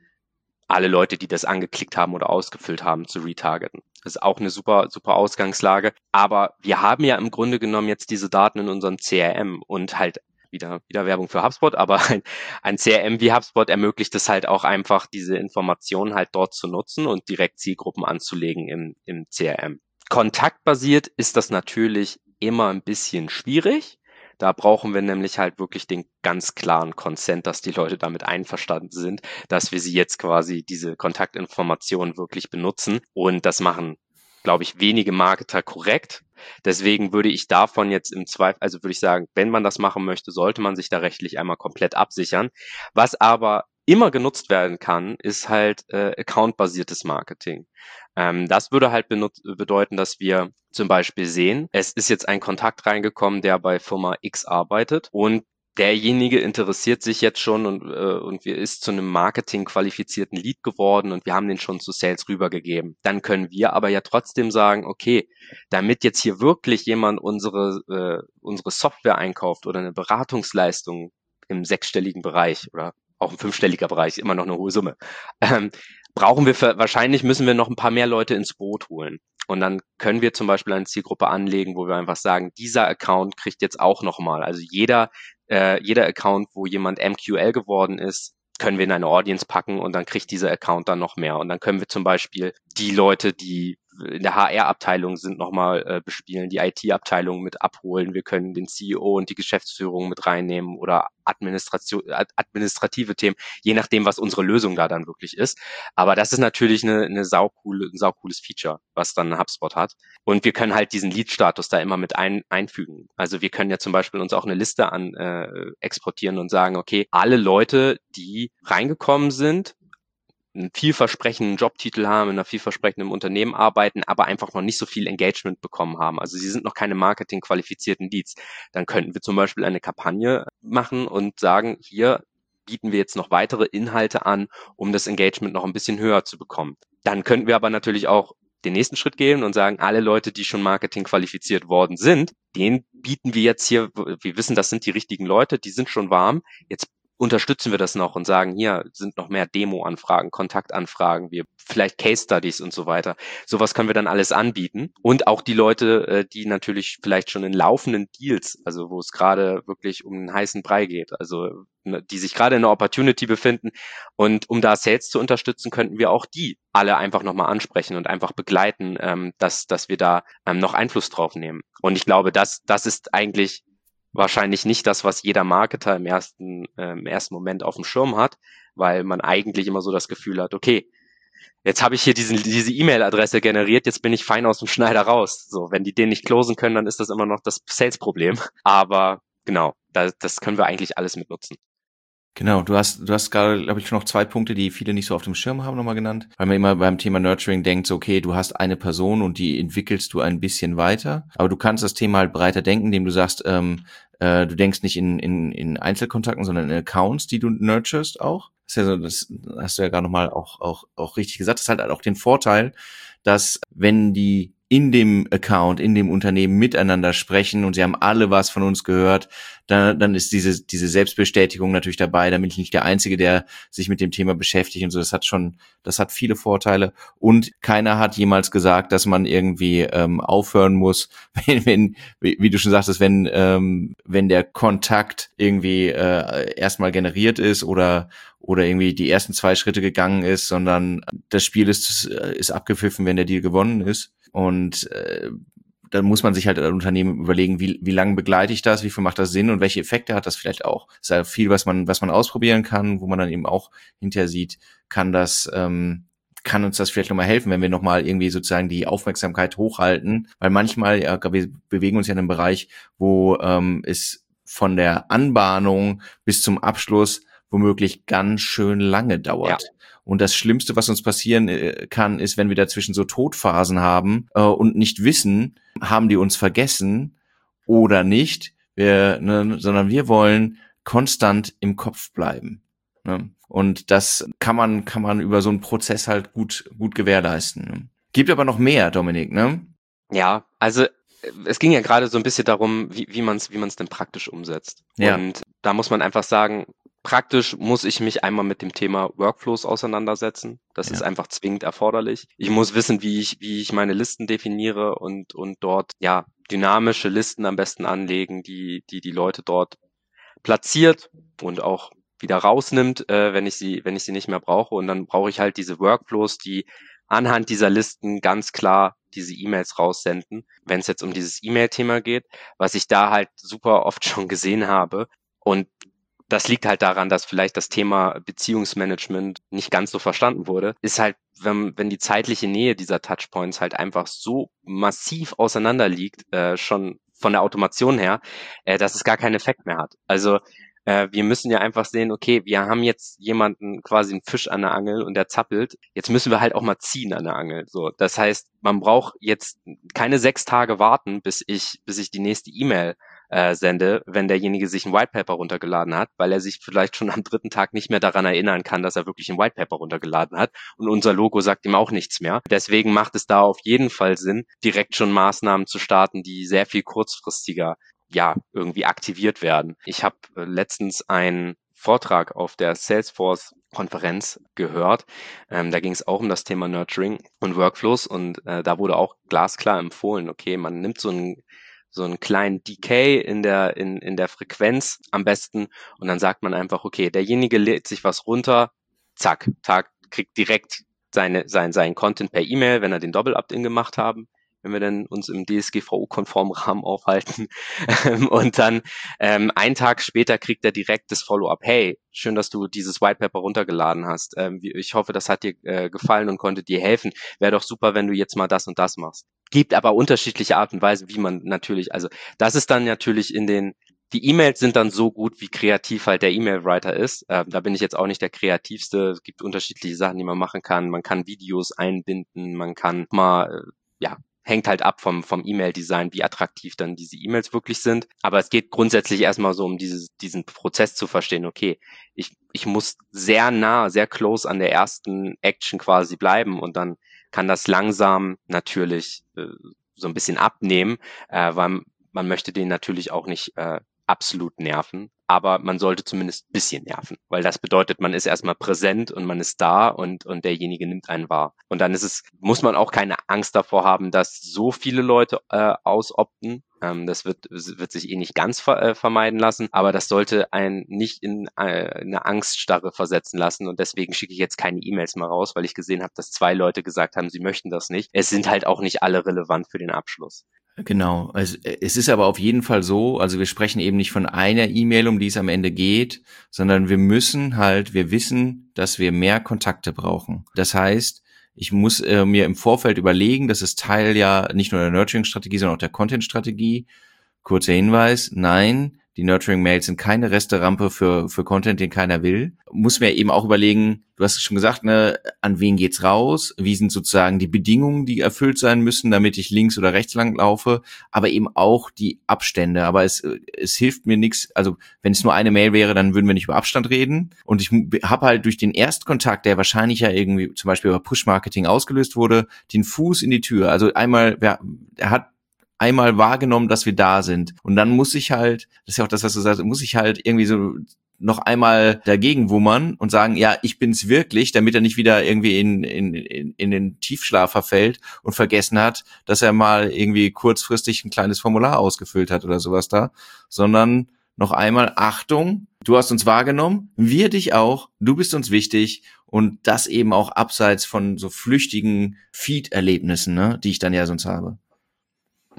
alle Leute, die das angeklickt haben oder ausgefüllt haben, zu retargeten. Das ist auch eine super, super Ausgangslage. Aber wir haben ja im Grunde genommen jetzt diese Daten in unserem CRM und halt wieder, wieder Werbung für HubSpot, aber ein, ein CRM wie HubSpot ermöglicht es halt auch einfach, diese Informationen halt dort zu nutzen und direkt Zielgruppen anzulegen im, im CRM. Kontaktbasiert ist das natürlich immer ein bisschen schwierig, da brauchen wir nämlich halt wirklich den ganz klaren Consent, dass die Leute damit einverstanden sind, dass wir sie jetzt quasi diese Kontaktinformationen wirklich benutzen. Und das machen, glaube ich, wenige Marketer korrekt. Deswegen würde ich davon jetzt im Zweifel, also würde ich sagen, wenn man das machen möchte, sollte man sich da rechtlich einmal komplett absichern. Was aber immer genutzt werden kann, ist halt äh, accountbasiertes Marketing. Ähm, das würde halt bedeuten, dass wir zum Beispiel sehen, es ist jetzt ein Kontakt reingekommen, der bei Firma X arbeitet und derjenige interessiert sich jetzt schon und, äh, und wir ist zu einem Marketing qualifizierten Lead geworden und wir haben den schon zu Sales rübergegeben. Dann können wir aber ja trotzdem sagen, okay, damit jetzt hier wirklich jemand unsere, äh, unsere Software einkauft oder eine Beratungsleistung im sechsstelligen Bereich oder auch ein fünfstelliger Bereich, immer noch eine hohe Summe, ähm, brauchen wir für, wahrscheinlich müssen wir noch ein paar mehr Leute ins Boot holen. Und dann können wir zum Beispiel eine Zielgruppe anlegen, wo wir einfach sagen, dieser Account kriegt jetzt auch nochmal. Also jeder, äh, jeder Account, wo jemand MQL geworden ist, können wir in eine Audience packen und dann kriegt dieser Account dann noch mehr. Und dann können wir zum Beispiel die Leute, die in der HR-Abteilung sind, nochmal äh, bespielen, die IT-Abteilung mit abholen. Wir können den CEO und die Geschäftsführung mit reinnehmen oder Administration, administrative Themen, je nachdem, was unsere Lösung da dann wirklich ist. Aber das ist natürlich eine, eine saucoole, ein saucooles Feature, was dann HubSpot hat. Und wir können halt diesen Lead-Status da immer mit ein, einfügen. Also wir können ja zum Beispiel uns auch eine Liste an äh, exportieren und sagen, okay, alle Leute, die reingekommen sind, einen vielversprechenden Jobtitel haben, in einer vielversprechenden Unternehmen arbeiten, aber einfach noch nicht so viel Engagement bekommen haben. Also sie sind noch keine marketingqualifizierten Leads. Dann könnten wir zum Beispiel eine Kampagne machen und sagen, hier bieten wir jetzt noch weitere Inhalte an, um das Engagement noch ein bisschen höher zu bekommen. Dann könnten wir aber natürlich auch den nächsten Schritt gehen und sagen, alle Leute, die schon Marketing qualifiziert worden sind, denen bieten wir jetzt hier, wir wissen, das sind die richtigen Leute, die sind schon warm. Jetzt unterstützen wir das noch und sagen, hier sind noch mehr Demo-Anfragen, Kontaktanfragen, wir vielleicht Case Studies und so weiter. Sowas können wir dann alles anbieten. Und auch die Leute, äh, die natürlich vielleicht schon in laufenden Deals, also wo es gerade wirklich um einen heißen Brei geht, also ne, die sich gerade in einer Opportunity befinden. Und um da Sales zu unterstützen, könnten wir auch die alle einfach nochmal ansprechen und einfach begleiten, ähm, dass, dass wir da ähm, noch Einfluss drauf nehmen. Und ich glaube, das, das ist eigentlich wahrscheinlich nicht das, was jeder Marketer im ersten, äh, im ersten Moment auf dem Schirm hat, weil man eigentlich immer so das Gefühl hat, okay, jetzt habe ich hier diesen, diese E-Mail-Adresse generiert, jetzt bin ich fein aus dem Schneider raus. So, wenn die den nicht closen können, dann ist das immer noch das Sales-Problem. Aber genau, da, das können wir eigentlich alles mitnutzen. Genau, du hast, du hast gerade, glaube ich, noch zwei Punkte, die viele nicht so auf dem Schirm haben, nochmal genannt. Weil man immer beim Thema Nurturing denkt, so, okay, du hast eine Person und die entwickelst du ein bisschen weiter. Aber du kannst das Thema halt breiter denken, indem du sagst, ähm, äh, du denkst nicht in, in, in Einzelkontakten, sondern in Accounts, die du nurturest auch. Das, ja so, das hast du ja gerade nochmal auch, auch, auch richtig gesagt. Das hat halt auch den Vorteil, dass wenn die in dem Account, in dem Unternehmen miteinander sprechen und sie haben alle was von uns gehört, dann, dann ist diese, diese Selbstbestätigung natürlich dabei. Da bin ich nicht der Einzige, der sich mit dem Thema beschäftigt und so. Das hat schon, das hat viele Vorteile. Und keiner hat jemals gesagt, dass man irgendwie ähm, aufhören muss, <laughs> wenn, wenn wie, du schon sagtest, wenn, ähm, wenn der Kontakt irgendwie äh, erstmal generiert ist oder oder irgendwie die ersten zwei Schritte gegangen ist, sondern das Spiel ist, ist abgepfiffen, wenn der Deal gewonnen ist. Und äh, dann muss man sich halt als Unternehmen überlegen, wie, wie lange begleite ich das, wie viel macht das Sinn und welche Effekte hat das vielleicht auch. Es ist ja viel, was man, was man ausprobieren kann, wo man dann eben auch hinterher sieht, kann das, ähm, kann uns das vielleicht nochmal helfen, wenn wir nochmal irgendwie sozusagen die Aufmerksamkeit hochhalten, weil manchmal, ja, wir bewegen uns ja in einem Bereich, wo ähm, es von der Anbahnung bis zum Abschluss womöglich ganz schön lange dauert. Ja. Und das Schlimmste, was uns passieren äh, kann, ist, wenn wir dazwischen so Todphasen haben äh, und nicht wissen, haben die uns vergessen oder nicht, wir, ne, sondern wir wollen konstant im Kopf bleiben. Ne? Und das kann man, kann man über so einen Prozess halt gut, gut gewährleisten. Ne? Gibt aber noch mehr, Dominik, ne? Ja, also es ging ja gerade so ein bisschen darum, wie, wie man es wie man's denn praktisch umsetzt. Ja. Und da muss man einfach sagen, Praktisch muss ich mich einmal mit dem Thema Workflows auseinandersetzen. Das ja. ist einfach zwingend erforderlich. Ich muss wissen, wie ich, wie ich meine Listen definiere und, und dort, ja, dynamische Listen am besten anlegen, die, die die Leute dort platziert und auch wieder rausnimmt, äh, wenn ich sie, wenn ich sie nicht mehr brauche. Und dann brauche ich halt diese Workflows, die anhand dieser Listen ganz klar diese E-Mails raussenden, wenn es jetzt um dieses E-Mail-Thema geht, was ich da halt super oft <laughs> schon gesehen habe. Und das liegt halt daran, dass vielleicht das Thema Beziehungsmanagement nicht ganz so verstanden wurde, ist halt, wenn, wenn die zeitliche Nähe dieser Touchpoints halt einfach so massiv auseinander liegt, äh, schon von der Automation her, äh, dass es gar keinen Effekt mehr hat. Also äh, wir müssen ja einfach sehen, okay, wir haben jetzt jemanden quasi einen Fisch an der Angel und der zappelt. Jetzt müssen wir halt auch mal ziehen an der Angel. So, das heißt, man braucht jetzt keine sechs Tage warten, bis ich, bis ich die nächste E-Mail äh, sende, wenn derjenige sich ein White Paper runtergeladen hat, weil er sich vielleicht schon am dritten Tag nicht mehr daran erinnern kann, dass er wirklich ein White Paper runtergeladen hat und unser Logo sagt ihm auch nichts mehr. Deswegen macht es da auf jeden Fall Sinn, direkt schon Maßnahmen zu starten, die sehr viel kurzfristiger ja irgendwie aktiviert werden. Ich habe äh, letztens einen Vortrag auf der Salesforce Konferenz gehört. Ähm, da ging es auch um das Thema Nurturing und Workflows und äh, da wurde auch glasklar empfohlen, okay, man nimmt so ein so einen kleinen Decay in der, in, in der Frequenz am besten. Und dann sagt man einfach, okay, derjenige lädt sich was runter, zack, Tag, kriegt direkt seine, sein, sein Content per E-Mail, wenn er den Doppel-Opt-in gemacht haben wenn wir denn uns im DSGVO-konformen Rahmen aufhalten. <laughs> Ähm, und dann ähm, einen Tag später kriegt er direkt das Follow-up. Hey, schön, dass du dieses White Paper runtergeladen hast. Ähm, ich hoffe, das hat dir äh, gefallen und konnte dir helfen. Wäre doch super, wenn du jetzt mal das und das machst. Gibt aber unterschiedliche Arten und Weisen, wie man natürlich, also das ist dann natürlich in den die E-Mails sind dann so gut, wie kreativ halt der E-Mail-Writer ist. Ähm, da bin ich jetzt auch nicht der kreativste. Es gibt unterschiedliche Sachen, die man machen kann. Man kann Videos einbinden, man kann mal äh, ja hängt halt ab vom, vom E-Mail-Design, wie attraktiv dann diese E-Mails wirklich sind. Aber es geht grundsätzlich erstmal so um dieses, diesen Prozess zu verstehen, okay, ich, ich muss sehr nah, sehr close an der ersten Action quasi bleiben und dann kann das langsam natürlich äh, so ein bisschen abnehmen, äh, weil man möchte den natürlich auch nicht äh, absolut nerven, aber man sollte zumindest bisschen nerven, weil das bedeutet, man ist erstmal präsent und man ist da und, und derjenige nimmt einen wahr. Und dann ist es, muss man auch keine Angst davor haben, dass so viele Leute äh, ausopten. Ähm, das wird, wird sich eh nicht ganz ver äh, vermeiden lassen, aber das sollte einen nicht in äh, eine Angststarre versetzen lassen und deswegen schicke ich jetzt keine E-Mails mehr raus, weil ich gesehen habe, dass zwei Leute gesagt haben, sie möchten das nicht. Es sind halt auch nicht alle relevant für den Abschluss. Genau. Also, es ist aber auf jeden Fall so, also wir sprechen eben nicht von einer E-Mail, um die es am Ende geht, sondern wir müssen halt, wir wissen, dass wir mehr Kontakte brauchen. Das heißt, ich muss äh, mir im Vorfeld überlegen, das ist Teil ja nicht nur der Nurturing-Strategie, sondern auch der Content-Strategie. Kurzer Hinweis, nein, die Nurturing-Mails sind keine Resterampe für, für Content, den keiner will. Muss mir eben auch überlegen, du hast es schon gesagt, ne, an wen geht's raus? Wie sind sozusagen die Bedingungen, die erfüllt sein müssen, damit ich links oder rechts lang laufe? Aber eben auch die Abstände. Aber es, es hilft mir nichts. Also wenn es nur eine Mail wäre, dann würden wir nicht über Abstand reden. Und ich habe halt durch den Erstkontakt, der wahrscheinlich ja irgendwie zum Beispiel über Push-Marketing ausgelöst wurde, den Fuß in die Tür. Also einmal, wer, er hat einmal wahrgenommen, dass wir da sind. Und dann muss ich halt, das ist ja auch das, was du sagst, muss ich halt irgendwie so noch einmal dagegen wummern und sagen, ja, ich bin's wirklich, damit er nicht wieder irgendwie in, in, in, in den Tiefschlaf verfällt und vergessen hat, dass er mal irgendwie kurzfristig ein kleines Formular ausgefüllt hat oder sowas da, sondern noch einmal Achtung, du hast uns wahrgenommen, wir dich auch, du bist uns wichtig und das eben auch abseits von so flüchtigen Feed-Erlebnissen, ne, die ich dann ja sonst habe.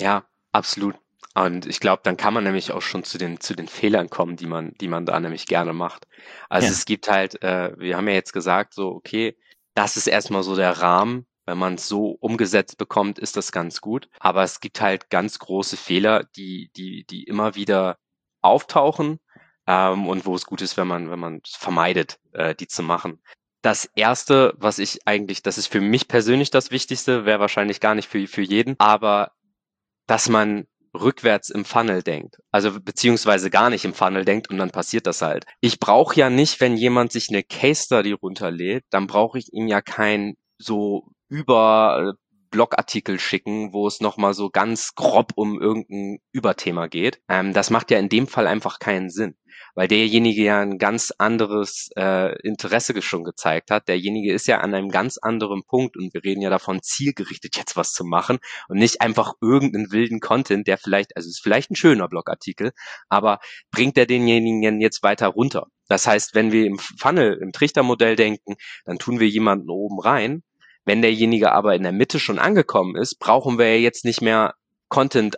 Ja, absolut. Und ich glaube, dann kann man nämlich auch schon zu den, zu den Fehlern kommen, die man, die man da nämlich gerne macht. Also ja. es gibt halt, äh, wir haben ja jetzt gesagt, so, okay, das ist erstmal so der Rahmen. Wenn man es so umgesetzt bekommt, ist das ganz gut. Aber es gibt halt ganz große Fehler, die, die, die immer wieder auftauchen ähm, und wo es gut ist, wenn man, wenn man vermeidet, äh, die zu machen. Das erste, was ich eigentlich, das ist für mich persönlich das Wichtigste, wäre wahrscheinlich gar nicht für, für jeden, aber dass man rückwärts im Funnel denkt. Also beziehungsweise gar nicht im Funnel denkt und dann passiert das halt. Ich brauche ja nicht, wenn jemand sich eine Case Study runterlädt, dann brauche ich ihm ja kein so über äh, Blogartikel schicken, wo es nochmal so ganz grob um irgendein Überthema geht. Ähm, das macht ja in dem Fall einfach keinen Sinn weil derjenige ja ein ganz anderes äh, Interesse schon gezeigt hat. Derjenige ist ja an einem ganz anderen Punkt und wir reden ja davon, zielgerichtet jetzt was zu machen und nicht einfach irgendeinen wilden Content, der vielleicht, also ist vielleicht ein schöner Blogartikel, aber bringt er denjenigen jetzt weiter runter? Das heißt, wenn wir im Funnel, im Trichtermodell denken, dann tun wir jemanden oben rein. Wenn derjenige aber in der Mitte schon angekommen ist, brauchen wir ja jetzt nicht mehr Content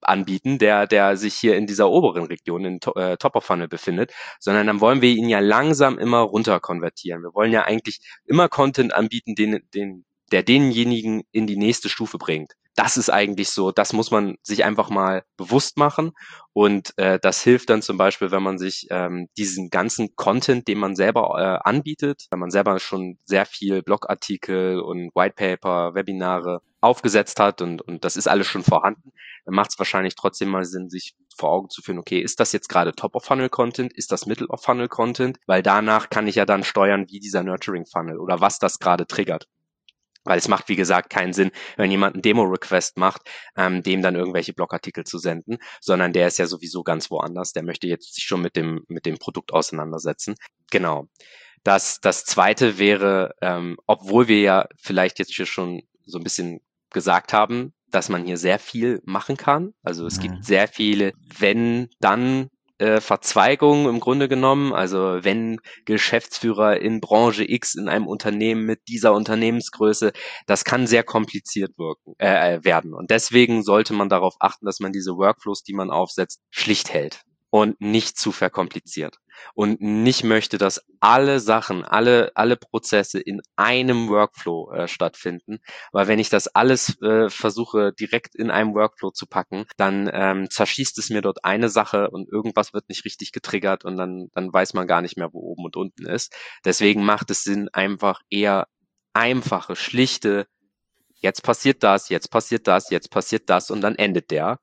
anbieten, der, der sich hier in dieser oberen Region, in äh, Top of Funnel befindet, sondern dann wollen wir ihn ja langsam immer runter konvertieren. Wir wollen ja eigentlich immer Content anbieten, den, den, der denjenigen in die nächste Stufe bringt das ist eigentlich so, das muss man sich einfach mal bewusst machen. Und äh, das hilft dann zum Beispiel, wenn man sich ähm, diesen ganzen Content, den man selber äh, anbietet, wenn man selber schon sehr viel Blogartikel und Whitepaper, Webinare aufgesetzt hat und, und das ist alles schon vorhanden, dann macht es wahrscheinlich trotzdem mal Sinn, sich vor Augen zu führen, okay, ist das jetzt gerade Top-of-Funnel-Content, ist das Middle-of-Funnel-Content? Weil danach kann ich ja dann steuern, wie dieser Nurturing-Funnel oder was das gerade triggert. Weil es macht, wie gesagt, keinen Sinn, wenn jemand einen Demo-Request macht, ähm, dem dann irgendwelche Blogartikel zu senden, sondern der ist ja sowieso ganz woanders. Der möchte jetzt sich schon mit dem, mit dem Produkt auseinandersetzen. Genau. Das, das zweite wäre, ähm, obwohl wir ja vielleicht jetzt hier schon so ein bisschen gesagt haben, dass man hier sehr viel machen kann. Also es mhm. gibt sehr viele wenn dann äh, Verzweigungen im Grunde genommen. Also wenn Geschäftsführer in Branche X in einem Unternehmen mit dieser Unternehmensgröße, das kann sehr kompliziert wirken, äh, werden. Und deswegen sollte man darauf achten, dass man diese Workflows, die man aufsetzt, schlicht hält und nicht zu verkompliziert und nicht möchte, dass alle Sachen, alle, alle Prozesse in einem Workflow äh, stattfinden. Weil wenn ich das alles äh, versuche, direkt in einem Workflow zu packen, dann ähm, zerschießt es mir dort eine Sache und irgendwas wird nicht richtig getriggert und dann, dann weiß man gar nicht mehr, wo oben und unten ist. Deswegen macht es Sinn, einfach eher einfache, schlichte, jetzt passiert das, jetzt passiert das, jetzt passiert das und dann endet der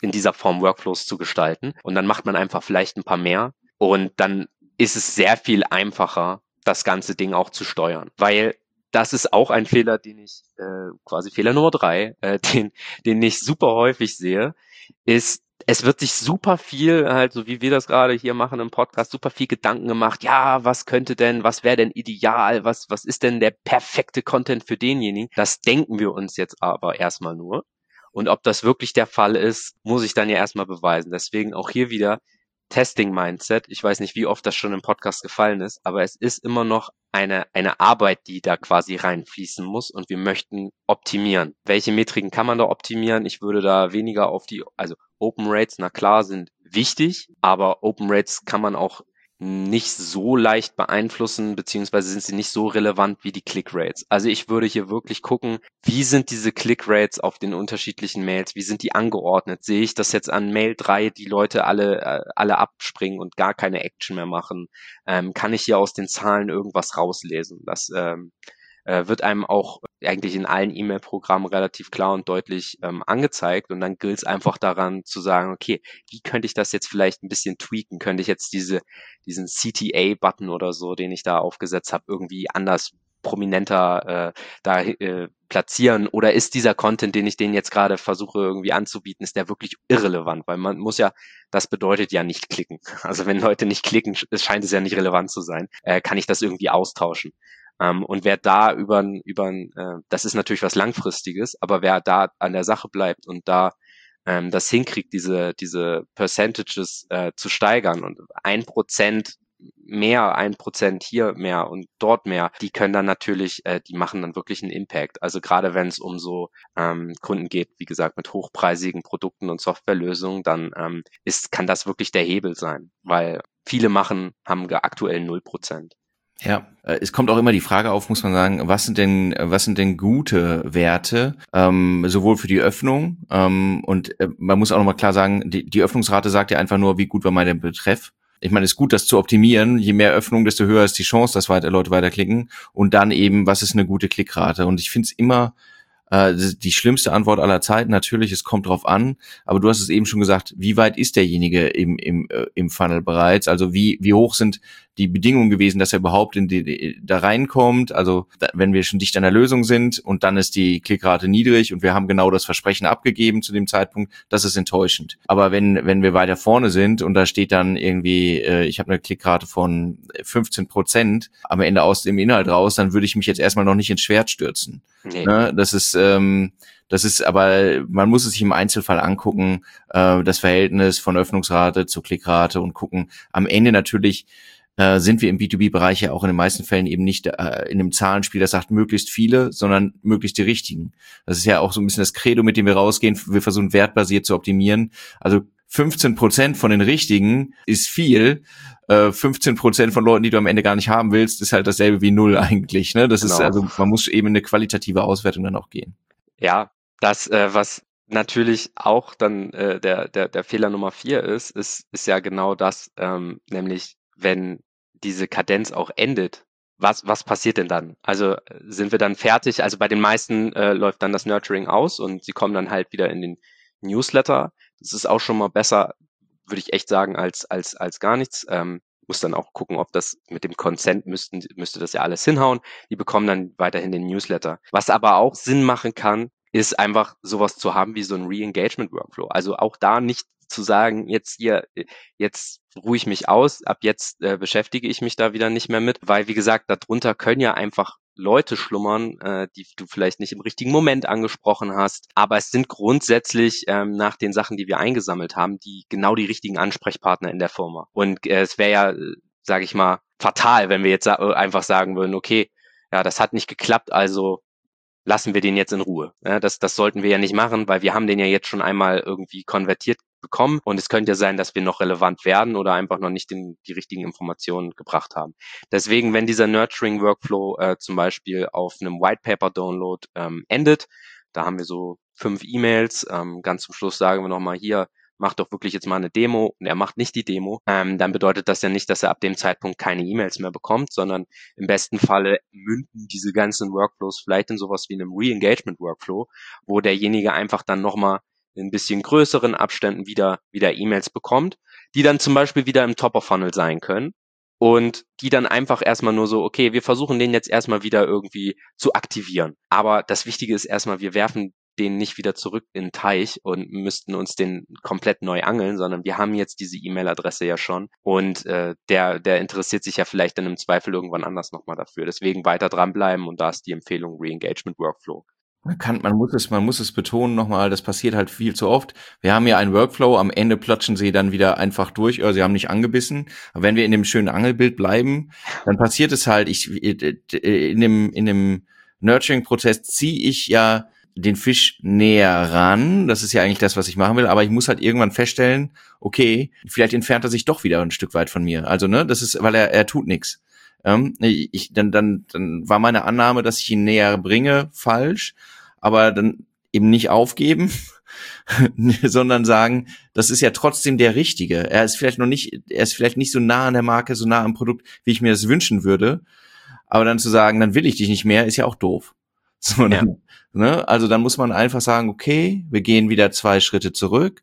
in dieser Form Workflows zu gestalten. Und dann macht man einfach vielleicht ein paar mehr und dann ist es sehr viel einfacher, das ganze Ding auch zu steuern. Weil das ist auch ein Fehler, den ich, äh, quasi Fehler Nummer drei, äh, <laughs> den, den ich super häufig sehe, ist, es wird sich super viel, halt so wie wir das gerade hier machen im Podcast, super viel Gedanken gemacht. Ja, was könnte denn, was wäre denn ideal? Was, was ist denn der perfekte Content für denjenigen? Das denken wir uns jetzt aber erstmal nur. Und ob das wirklich der Fall ist, muss ich dann ja erstmal beweisen. Deswegen auch hier wieder Testing-Mindset. Ich weiß nicht, wie oft das schon im Podcast gefallen ist, aber es ist immer noch eine, eine Arbeit, die da quasi reinfließen muss und wir möchten optimieren. Welche Metriken kann man da optimieren? Ich würde da weniger auf die, also Open Rates, na klar, sind wichtig, aber Open Rates kann man auch nicht so leicht beeinflussen, beziehungsweise sind sie nicht so relevant wie die Click-Rates. Also ich würde hier wirklich gucken, wie sind diese Click-Rates auf den unterschiedlichen Mails, wie sind die angeordnet? Sehe ich das jetzt an Mail 3, die Leute alle, äh, alle abspringen und gar keine Action mehr machen? Ähm, kann ich hier aus den Zahlen irgendwas rauslesen? Das ähm, äh, wird einem auch eigentlich in allen E-Mail-Programmen relativ klar und deutlich ähm, angezeigt. Und dann gilt es einfach daran zu sagen, okay, wie könnte ich das jetzt vielleicht ein bisschen tweaken? Könnte ich jetzt diese, diesen CTA-Button oder so, den ich da aufgesetzt habe, irgendwie anders prominenter äh, da äh, platzieren oder ist dieser Content, den ich denen jetzt gerade versuche irgendwie anzubieten, ist der wirklich irrelevant, weil man muss ja, das bedeutet ja nicht klicken. <laughs> Also wenn Leute nicht klicken, scheint es ja nicht relevant zu sein, äh, kann ich das irgendwie austauschen. Ähm, und wer da über, über äh, das ist natürlich was Langfristiges, aber wer da an der Sache bleibt und da ähm, das hinkriegt, diese, diese Percentages äh, zu steigern und ein Prozent mehr, ein Prozent hier mehr und dort mehr, die können dann natürlich, äh, die machen dann wirklich einen Impact. Also gerade wenn es um so ähm, Kunden geht, wie gesagt, mit hochpreisigen Produkten und Softwarelösungen, dann ähm, ist, kann das wirklich der Hebel sein, weil viele machen, haben aktuell null Prozent. Ja, äh, es kommt auch immer die Frage auf, muss man sagen, was sind denn, was sind denn gute Werte, ähm, sowohl für die Öffnung ähm, und äh, man muss auch nochmal klar sagen, die, die Öffnungsrate sagt ja einfach nur, wie gut war mein Betreff. Ich meine, es ist gut, das zu optimieren. Je mehr Öffnung, desto höher ist die Chance, dass weiter Leute weiterklicken. Und dann eben, was ist eine gute Klickrate? Und ich finde es immer äh, die schlimmste Antwort aller Zeiten. Natürlich, es kommt drauf an. Aber du hast es eben schon gesagt, wie weit ist derjenige im, im, äh, im Funnel bereits? Also wie, wie hoch sind die Bedingungen gewesen, dass er überhaupt in die, da reinkommt? Also da, wenn wir schon dicht an der Lösung sind und dann ist die Klickrate niedrig und wir haben genau das Versprechen abgegeben zu dem Zeitpunkt, das ist enttäuschend. Aber wenn, wenn wir weiter vorne sind und da steht dann irgendwie, äh, ich habe eine Klickrate von 15 Prozent am Ende aus dem Inhalt raus, dann würde ich mich jetzt erstmal noch nicht ins Schwert stürzen. Nee. Ne? Das ist ähm, das ist aber, man muss es sich im Einzelfall angucken, äh, das Verhältnis von Öffnungsrate zu Klickrate und gucken. Am Ende natürlich äh, sind wir im B2B-Bereich ja auch in den meisten Fällen eben nicht äh, in einem Zahlenspiel, das sagt möglichst viele, sondern möglichst die richtigen. Das ist ja auch so ein bisschen das Credo, mit dem wir rausgehen. Wir versuchen wertbasiert zu optimieren. Also 15 Prozent von den richtigen ist viel. Äh, 15 Prozent von Leuten, die du am Ende gar nicht haben willst, ist halt dasselbe wie null eigentlich. Ne? Das genau. ist also, man muss eben eine qualitative Auswertung dann auch gehen. Ja, das, äh, was natürlich auch dann äh, der, der, der Fehler Nummer vier ist, ist, ist ja genau das, ähm, nämlich wenn diese Kadenz auch endet, was, was passiert denn dann? Also sind wir dann fertig? Also bei den meisten äh, läuft dann das Nurturing aus und sie kommen dann halt wieder in den Newsletter. Das ist auch schon mal besser, würde ich echt sagen, als, als, als gar nichts. Ähm, muss dann auch gucken, ob das mit dem Consent müssten, müsste das ja alles hinhauen. Die bekommen dann weiterhin den Newsletter. Was aber auch Sinn machen kann, ist einfach sowas zu haben wie so ein Re-Engagement-Workflow. Also auch da nicht zu sagen, jetzt hier, jetzt ruhe ich mich aus, ab jetzt äh, beschäftige ich mich da wieder nicht mehr mit, weil wie gesagt, darunter können ja einfach Leute schlummern, äh, die du vielleicht nicht im richtigen Moment angesprochen hast. Aber es sind grundsätzlich ähm, nach den Sachen, die wir eingesammelt haben, die genau die richtigen Ansprechpartner in der Firma. Und äh, es wäre ja, äh, sage ich mal, fatal, wenn wir jetzt sa einfach sagen würden, okay, ja, das hat nicht geklappt, also lassen wir den jetzt in Ruhe. Ja, das, das sollten wir ja nicht machen, weil wir haben den ja jetzt schon einmal irgendwie konvertiert bekommen. Und es könnte ja sein, dass wir noch relevant werden oder einfach noch nicht den, die richtigen Informationen gebracht haben. Deswegen, wenn dieser Nurturing Workflow äh, zum Beispiel auf einem White Paper Download ähm, endet, da haben wir so fünf E-Mails, ähm, ganz zum Schluss sagen wir nochmal hier, mach doch wirklich jetzt mal eine Demo. Und er macht nicht die Demo, ähm, dann bedeutet das ja nicht, dass er ab dem Zeitpunkt keine E-Mails mehr bekommt, sondern im besten Falle münden diese ganzen Workflows vielleicht in sowas wie einem Re-Engagement Workflow, wo derjenige einfach dann nochmal in bisschen größeren Abständen wieder, wieder E-Mails bekommt, die dann zum Beispiel wieder im Top-of-Funnel sein können und die dann einfach erstmal nur so, okay, wir versuchen den jetzt erstmal wieder irgendwie zu aktivieren. Aber das Wichtige ist erstmal, wir werfen den nicht wieder zurück in den Teich und müssten uns den komplett neu angeln, sondern wir haben jetzt diese E-Mail-Adresse ja schon und äh, der, der interessiert sich ja vielleicht dann im Zweifel irgendwann anders nochmal dafür. Deswegen weiter dranbleiben und da ist die Empfehlung Re-Engagement Workflow. Man kann, man muss es, man muss es betonen nochmal, das passiert halt viel zu oft. Wir haben ja einen Workflow, am Ende platschen sie dann wieder einfach durch, oder sie haben nicht angebissen. Aber wenn wir in dem schönen Angelbild bleiben, dann passiert es halt, ich, in dem, in dem Nurturing-Prozess ziehe ich ja den Fisch näher ran. Das ist ja eigentlich das, was ich machen will. Aber ich muss halt irgendwann feststellen, okay, vielleicht entfernt er sich doch wieder ein Stück weit von mir. Also, ne, das ist, weil er, er tut nichts. Ähm, ich, dann, dann, dann war meine Annahme, dass ich ihn näher bringe, falsch. Aber dann eben nicht aufgeben, <laughs> sondern sagen, das ist ja trotzdem der Richtige. Er ist vielleicht noch nicht, er ist vielleicht nicht so nah an der Marke, so nah am Produkt, wie ich mir das wünschen würde. Aber dann zu sagen, dann will ich dich nicht mehr, ist ja auch doof. <laughs> So, dann, ja. ne? Also dann muss man einfach sagen, okay, wir gehen wieder zwei Schritte zurück.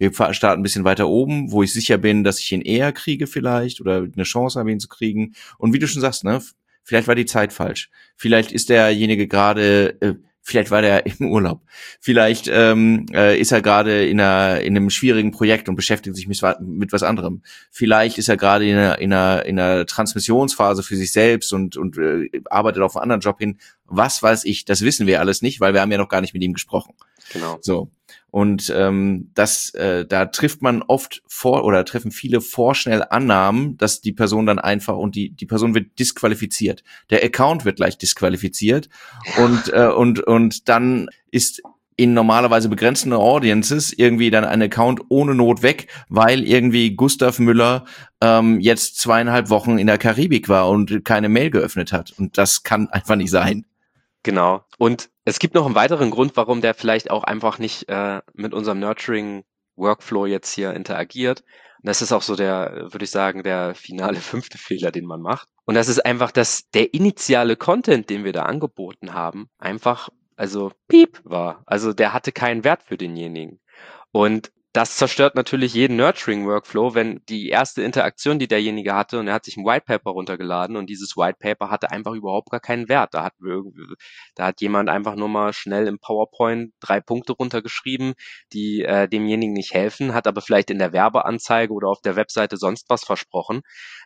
Wir starten ein bisschen weiter oben, wo ich sicher bin, dass ich ihn eher kriege vielleicht oder eine Chance habe, ihn zu kriegen. Und wie du schon sagst, ne, vielleicht war die Zeit falsch. Vielleicht ist derjenige gerade, äh, Vielleicht war der <laughs> im Urlaub. Vielleicht ähm, äh, ist er gerade in, einer, in einem schwierigen Projekt und beschäftigt sich mit, mit was anderem. Vielleicht ist er gerade in einer, in, einer, in einer Transmissionsphase für sich selbst und, und äh, arbeitet auf einen anderen Job hin. Was weiß ich, das wissen wir alles nicht, weil wir haben ja noch gar nicht mit ihm gesprochen. Genau. So. Und ähm, das, äh, da trifft man oft vor oder treffen viele vorschnell Annahmen, dass die Person dann einfach und die die Person wird disqualifiziert. Der Account wird gleich disqualifiziert und äh, und und dann ist in normalerweise begrenzten Audiences irgendwie dann ein Account ohne Not weg, weil irgendwie Gustav Müller ähm, jetzt zweieinhalb Wochen in der Karibik war und keine Mail geöffnet hat. Und das kann einfach nicht sein. Genau. Und es gibt noch einen weiteren Grund, warum der vielleicht auch einfach nicht äh, mit unserem Nurturing-Workflow jetzt hier interagiert. Und das ist auch so der, würde ich sagen, der finale <laughs> fünfte Fehler, den man macht. Und das ist einfach, dass der initiale Content, den wir da angeboten haben, einfach, also piep war. Also der hatte keinen Wert für denjenigen. Und das zerstört natürlich jeden Nurturing-Workflow, wenn die erste Interaktion, die derjenige hatte, und er hat sich ein White Paper runtergeladen und dieses White Paper hatte einfach überhaupt gar keinen Wert. Da hat, da hat jemand einfach nur mal schnell im PowerPoint drei Punkte runtergeschrieben, die äh, demjenigen nicht helfen, hat aber vielleicht in der Werbeanzeige oder auf der Webseite sonst was versprochen.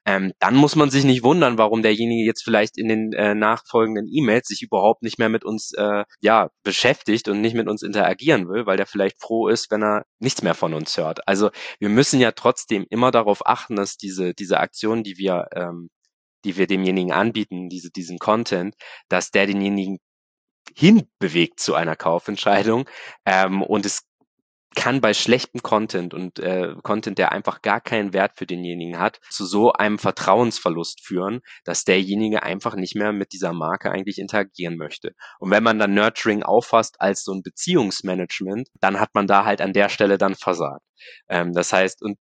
Ähm, dann muss man sich nicht wundern, warum derjenige jetzt vielleicht in den äh, nachfolgenden E-Mails sich überhaupt nicht mehr mit uns äh, ja, beschäftigt und nicht mit uns interagieren will, weil der vielleicht froh ist, wenn er nichts mehr von uns hört. Also wir müssen ja trotzdem immer darauf achten, dass diese, diese Aktion, die wir, ähm, die wir demjenigen anbieten, diese, diesen Content, dass der denjenigen hinbewegt zu einer Kaufentscheidung. Ähm, und es kann bei schlechtem Content und äh, Content, der einfach gar keinen Wert für denjenigen hat, zu so einem Vertrauensverlust führen, dass derjenige einfach nicht mehr mit dieser Marke eigentlich interagieren möchte. Und wenn man dann Nurturing auffasst als so ein Beziehungsmanagement, dann hat man da halt an der Stelle dann versagt. Ähm, das heißt, und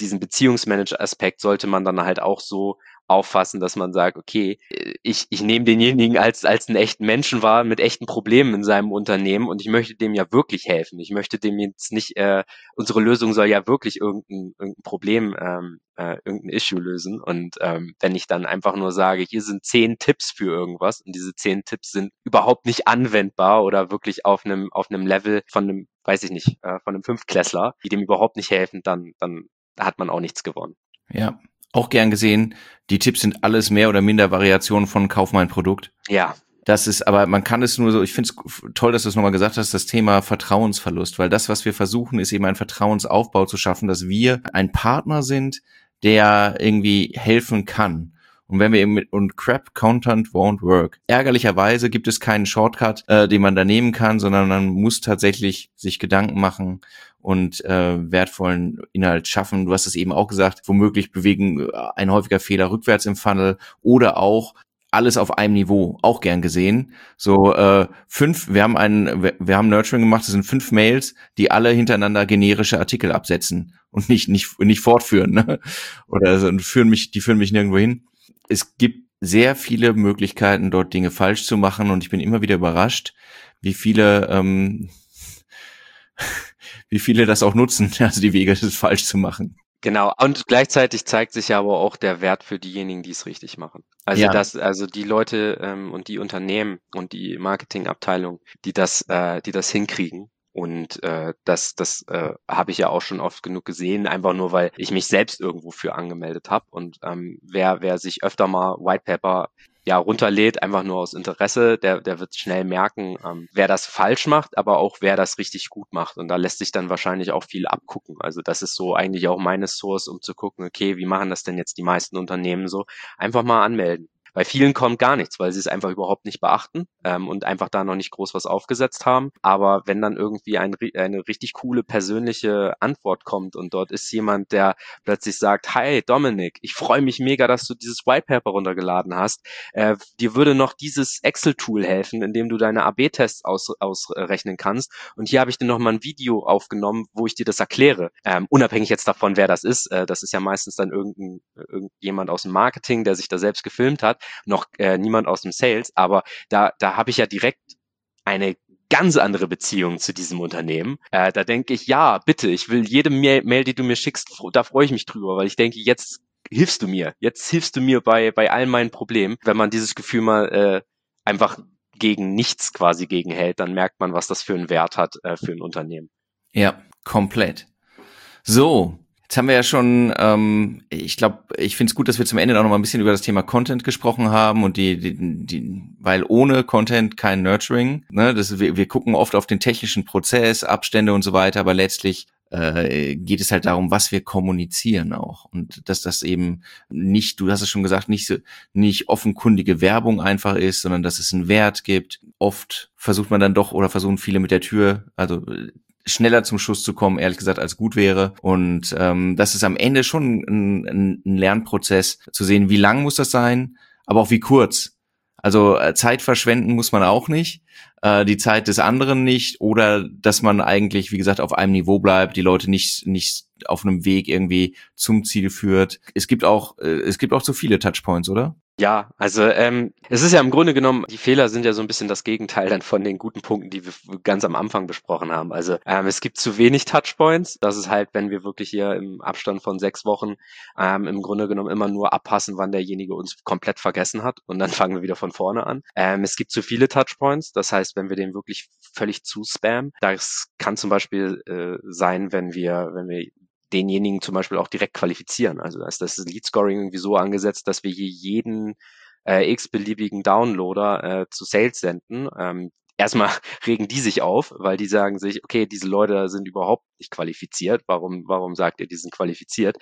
diesen Beziehungsmanager-Aspekt sollte man dann halt auch so auffassen, dass man sagt, okay, ich, ich nehme denjenigen als, als einen echten Menschen wahr mit echten Problemen in seinem Unternehmen und ich möchte dem ja wirklich helfen. Ich möchte dem jetzt nicht, äh, unsere Lösung soll ja wirklich irgendein, irgendein Problem, ähm, äh, irgendein Issue lösen. Und ähm, wenn ich dann einfach nur sage, hier sind zehn Tipps für irgendwas und diese zehn Tipps sind überhaupt nicht anwendbar oder wirklich auf einem, auf einem Level von einem, weiß ich nicht, äh, von einem Fünftklässler, die dem überhaupt nicht helfen, dann, dann hat man auch nichts gewonnen. Ja, auch gern gesehen. Die Tipps sind alles mehr oder minder Variationen von Kauf mein Produkt. Ja. Das ist, aber man kann es nur so, ich finde es toll, dass du es nochmal gesagt hast, das Thema Vertrauensverlust, weil das, was wir versuchen, ist eben einen Vertrauensaufbau zu schaffen, dass wir ein Partner sind, der irgendwie helfen kann. Und wenn wir eben mit und Crap Content won't work. Ärgerlicherweise gibt es keinen Shortcut, äh, den man da nehmen kann, sondern man muss tatsächlich sich Gedanken machen und äh, wertvollen Inhalt schaffen. Du hast es eben auch gesagt, womöglich bewegen äh, ein häufiger Fehler rückwärts im Funnel oder auch alles auf einem Niveau, auch gern gesehen. So äh, fünf, wir haben einen, wir, wir haben Nurturing gemacht, das sind fünf Mails, die alle hintereinander generische Artikel absetzen und nicht nicht nicht fortführen, ne? Oder so, und führen mich, die führen mich nirgendwo hin es gibt sehr viele Möglichkeiten, dort Dinge falsch zu machen und ich bin immer wieder überrascht, wie viele, ähm, <laughs> wie viele das auch nutzen, <laughs> also die Wege, das falsch zu machen. Genau, und gleichzeitig zeigt sich aber auch der Wert für diejenigen, die es richtig machen. Also ja. das, also die Leute ähm, und die Unternehmen und die Marketingabteilung, die das, äh, die das hinkriegen, und äh, das, das äh, habe ich ja auch schon oft genug gesehen, einfach nur weil ich mich selbst irgendwo für angemeldet habe. Und ähm, wer, wer sich öfter mal White Paper ja runterlädt, einfach nur aus Interesse, der, der wird schnell merken, ähm, wer das falsch macht, aber auch wer das richtig gut macht. Und da lässt sich dann wahrscheinlich auch viel abgucken. Also das ist so eigentlich auch meine Source, um zu gucken, okay, wie machen das denn jetzt die meisten Unternehmen so? Einfach mal anmelden Bei vielen kommt gar nichts, weil sie es einfach überhaupt nicht beachten ähm, und einfach da noch nicht groß was aufgesetzt haben. Aber wenn dann irgendwie ein, eine richtig coole persönliche Antwort kommt und dort ist jemand, der plötzlich sagt, hi Dominik, ich freue mich mega, dass du dieses White Paper runtergeladen hast. Äh, dir würde noch dieses Excel-Tool helfen, in dem du deine AB-Tests aus, ausrechnen kannst. Und hier habe ich dir noch mal ein Video aufgenommen, wo ich dir das erkläre. Ähm, unabhängig jetzt davon, wer das ist. Äh, das ist ja meistens dann irgendein, irgendjemand aus dem Marketing, der sich da selbst gefilmt hat, noch äh, niemand aus dem Sales. Aber da, da habe ich ja direkt eine ganz andere Beziehung zu diesem Unternehmen. Äh, da denke ich, ja, bitte, ich will jede Mail, die du mir schickst, da freue ich mich drüber, weil ich denke, jetzt hilfst du mir, jetzt hilfst du mir bei, bei all meinen Problemen. Wenn man dieses Gefühl mal äh, einfach gegen nichts quasi gegenhält, dann merkt man, was das für einen Wert hat äh, für ein Unternehmen. Ja, komplett. So, Jetzt haben wir ja schon, ähm, ich glaube, ich finde es gut, dass wir zum Ende auch noch mal ein bisschen über das Thema Content gesprochen haben und die, die, die weil ohne Content kein Nurturing. Ne? Das, wir, wir gucken oft auf den technischen Prozess, Abstände und so weiter, aber letztlich äh, geht es halt darum, was wir kommunizieren auch und dass das eben nicht, du hast es schon gesagt, nicht so, nicht offenkundige Werbung einfach ist, sondern dass es einen Wert gibt. Oft versucht man dann doch oder versuchen viele mit der Tür, also schneller zum Schuss zu kommen, ehrlich gesagt, als gut wäre. Und ähm, das ist am Ende schon ein, ein Lernprozess, zu sehen, wie lang muss das sein, aber auch wie kurz. Also äh, Zeit verschwenden muss man auch nicht, äh, die Zeit des anderen nicht, oder dass man eigentlich, wie gesagt, auf einem Niveau bleibt, die Leute nicht nicht auf einem Weg irgendwie zum Ziel führt. Es gibt auch äh, es gibt auch zu viele Touchpoints, oder? Ja, also ähm, es ist ja im Grunde genommen, die Fehler sind ja so ein bisschen das Gegenteil dann von den guten Punkten, die wir ganz am Anfang besprochen haben. Also ähm, es gibt zu wenig Touchpoints. Das ist halt, wenn wir wirklich hier im Abstand von sechs Wochen ähm, im Grunde genommen immer nur abpassen, wann derjenige uns komplett vergessen hat und dann fangen wir wieder von vorne an. Ähm, es gibt zu viele Touchpoints. Das heißt, wenn wir den wirklich völlig zu spammen, das kann zum Beispiel äh, sein, wenn wir, wenn wir denjenigen zum Beispiel auch direkt qualifizieren. Also da ist das Lead Scoring irgendwie so angesetzt, dass wir hier jeden äh, x-beliebigen Downloader äh, zu Sales senden. Ähm, erstmal <laughs> regen die sich auf, weil die sagen sich, okay, diese Leute sind überhaupt nicht qualifiziert. Warum, warum sagt ihr, die sind qualifiziert?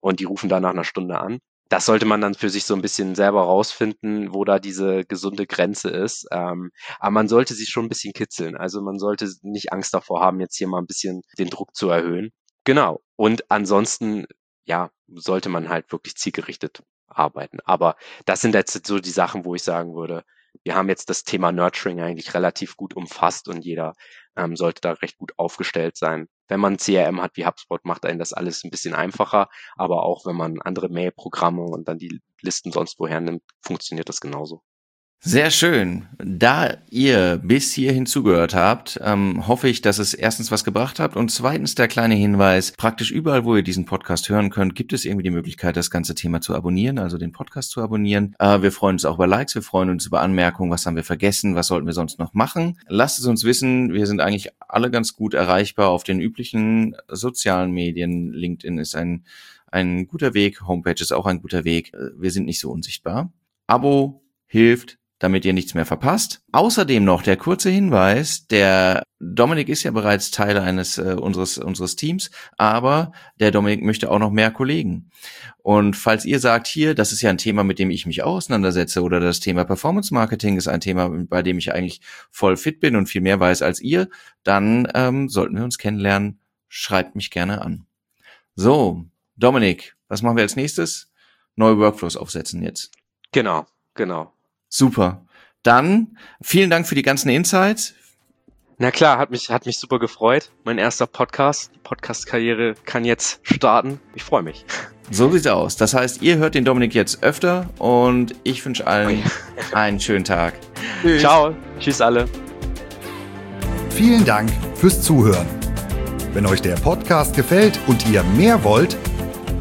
Und die rufen da nach einer Stunde an. Das sollte man dann für sich so ein bisschen selber rausfinden, wo da diese gesunde Grenze ist. Ähm, aber man sollte sich schon ein bisschen kitzeln. Also man sollte nicht Angst davor haben, jetzt hier mal ein bisschen den Druck zu erhöhen. Genau. Und ansonsten, ja, sollte man halt wirklich zielgerichtet arbeiten. Aber das sind jetzt so die Sachen, wo ich sagen würde, wir haben jetzt das Thema Nurturing eigentlich relativ gut umfasst und jeder ähm, sollte da recht gut aufgestellt sein. Wenn man CRM hat wie HubSpot, macht einen das alles ein bisschen einfacher, aber auch wenn man andere Mail-Programme und dann die Listen sonst woher nimmt, funktioniert das genauso. Sehr schön. Da ihr bis hierhin zugehört habt, ähm, hoffe ich, dass es erstens was gebracht habt und zweitens der kleine Hinweis, praktisch überall, wo ihr diesen Podcast hören könnt, gibt es irgendwie die Möglichkeit, das ganze Thema zu abonnieren, also den Podcast zu abonnieren. Äh, wir freuen uns auch über Likes, wir freuen uns über Anmerkungen, was haben wir vergessen, was sollten wir sonst noch machen. Lasst es uns wissen, wir sind eigentlich alle ganz gut erreichbar auf den üblichen sozialen Medien. LinkedIn ist ein, ein guter Weg, Homepage ist auch ein guter Weg. Äh, wir sind nicht so unsichtbar. Abo hilft, damit ihr nichts mehr verpasst. Außerdem noch der kurze Hinweis, der Dominik ist ja bereits Teil eines äh, unseres unseres Teams, aber der Dominik möchte auch noch mehr Kollegen. Und falls ihr sagt hier, das ist ja ein Thema, mit dem ich mich auseinandersetze oder das Thema Performance Marketing ist ein Thema, bei dem ich eigentlich voll fit bin und viel mehr weiß als ihr, dann ähm, sollten wir uns kennenlernen. Schreibt mich gerne an. So, Dominik, was machen wir als nächstes? Neue Workflows aufsetzen jetzt. Genau, genau. Super. Dann vielen Dank für die ganzen Insights. Na klar, hat mich, hat mich super gefreut. Mein erster Podcast. Die Podcast-Karriere kann jetzt starten. Ich freue mich. So sieht's aus. Das heißt, ihr hört den Dominik jetzt öfter und ich wünsche allen oh einen schönen Tag. Tschüss. Ciao. Tschüss alle. Vielen Dank fürs Zuhören. Wenn euch der Podcast gefällt und ihr mehr wollt,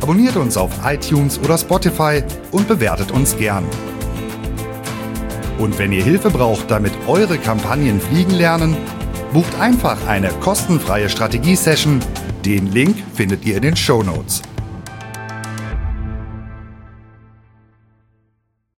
abonniert uns auf iTunes oder Spotify und bewertet uns gern. Und wenn ihr Hilfe braucht, damit eure Kampagnen fliegen lernen, bucht einfach eine kostenfreie Strategie-Session. Den Link findet ihr in den Show Notes.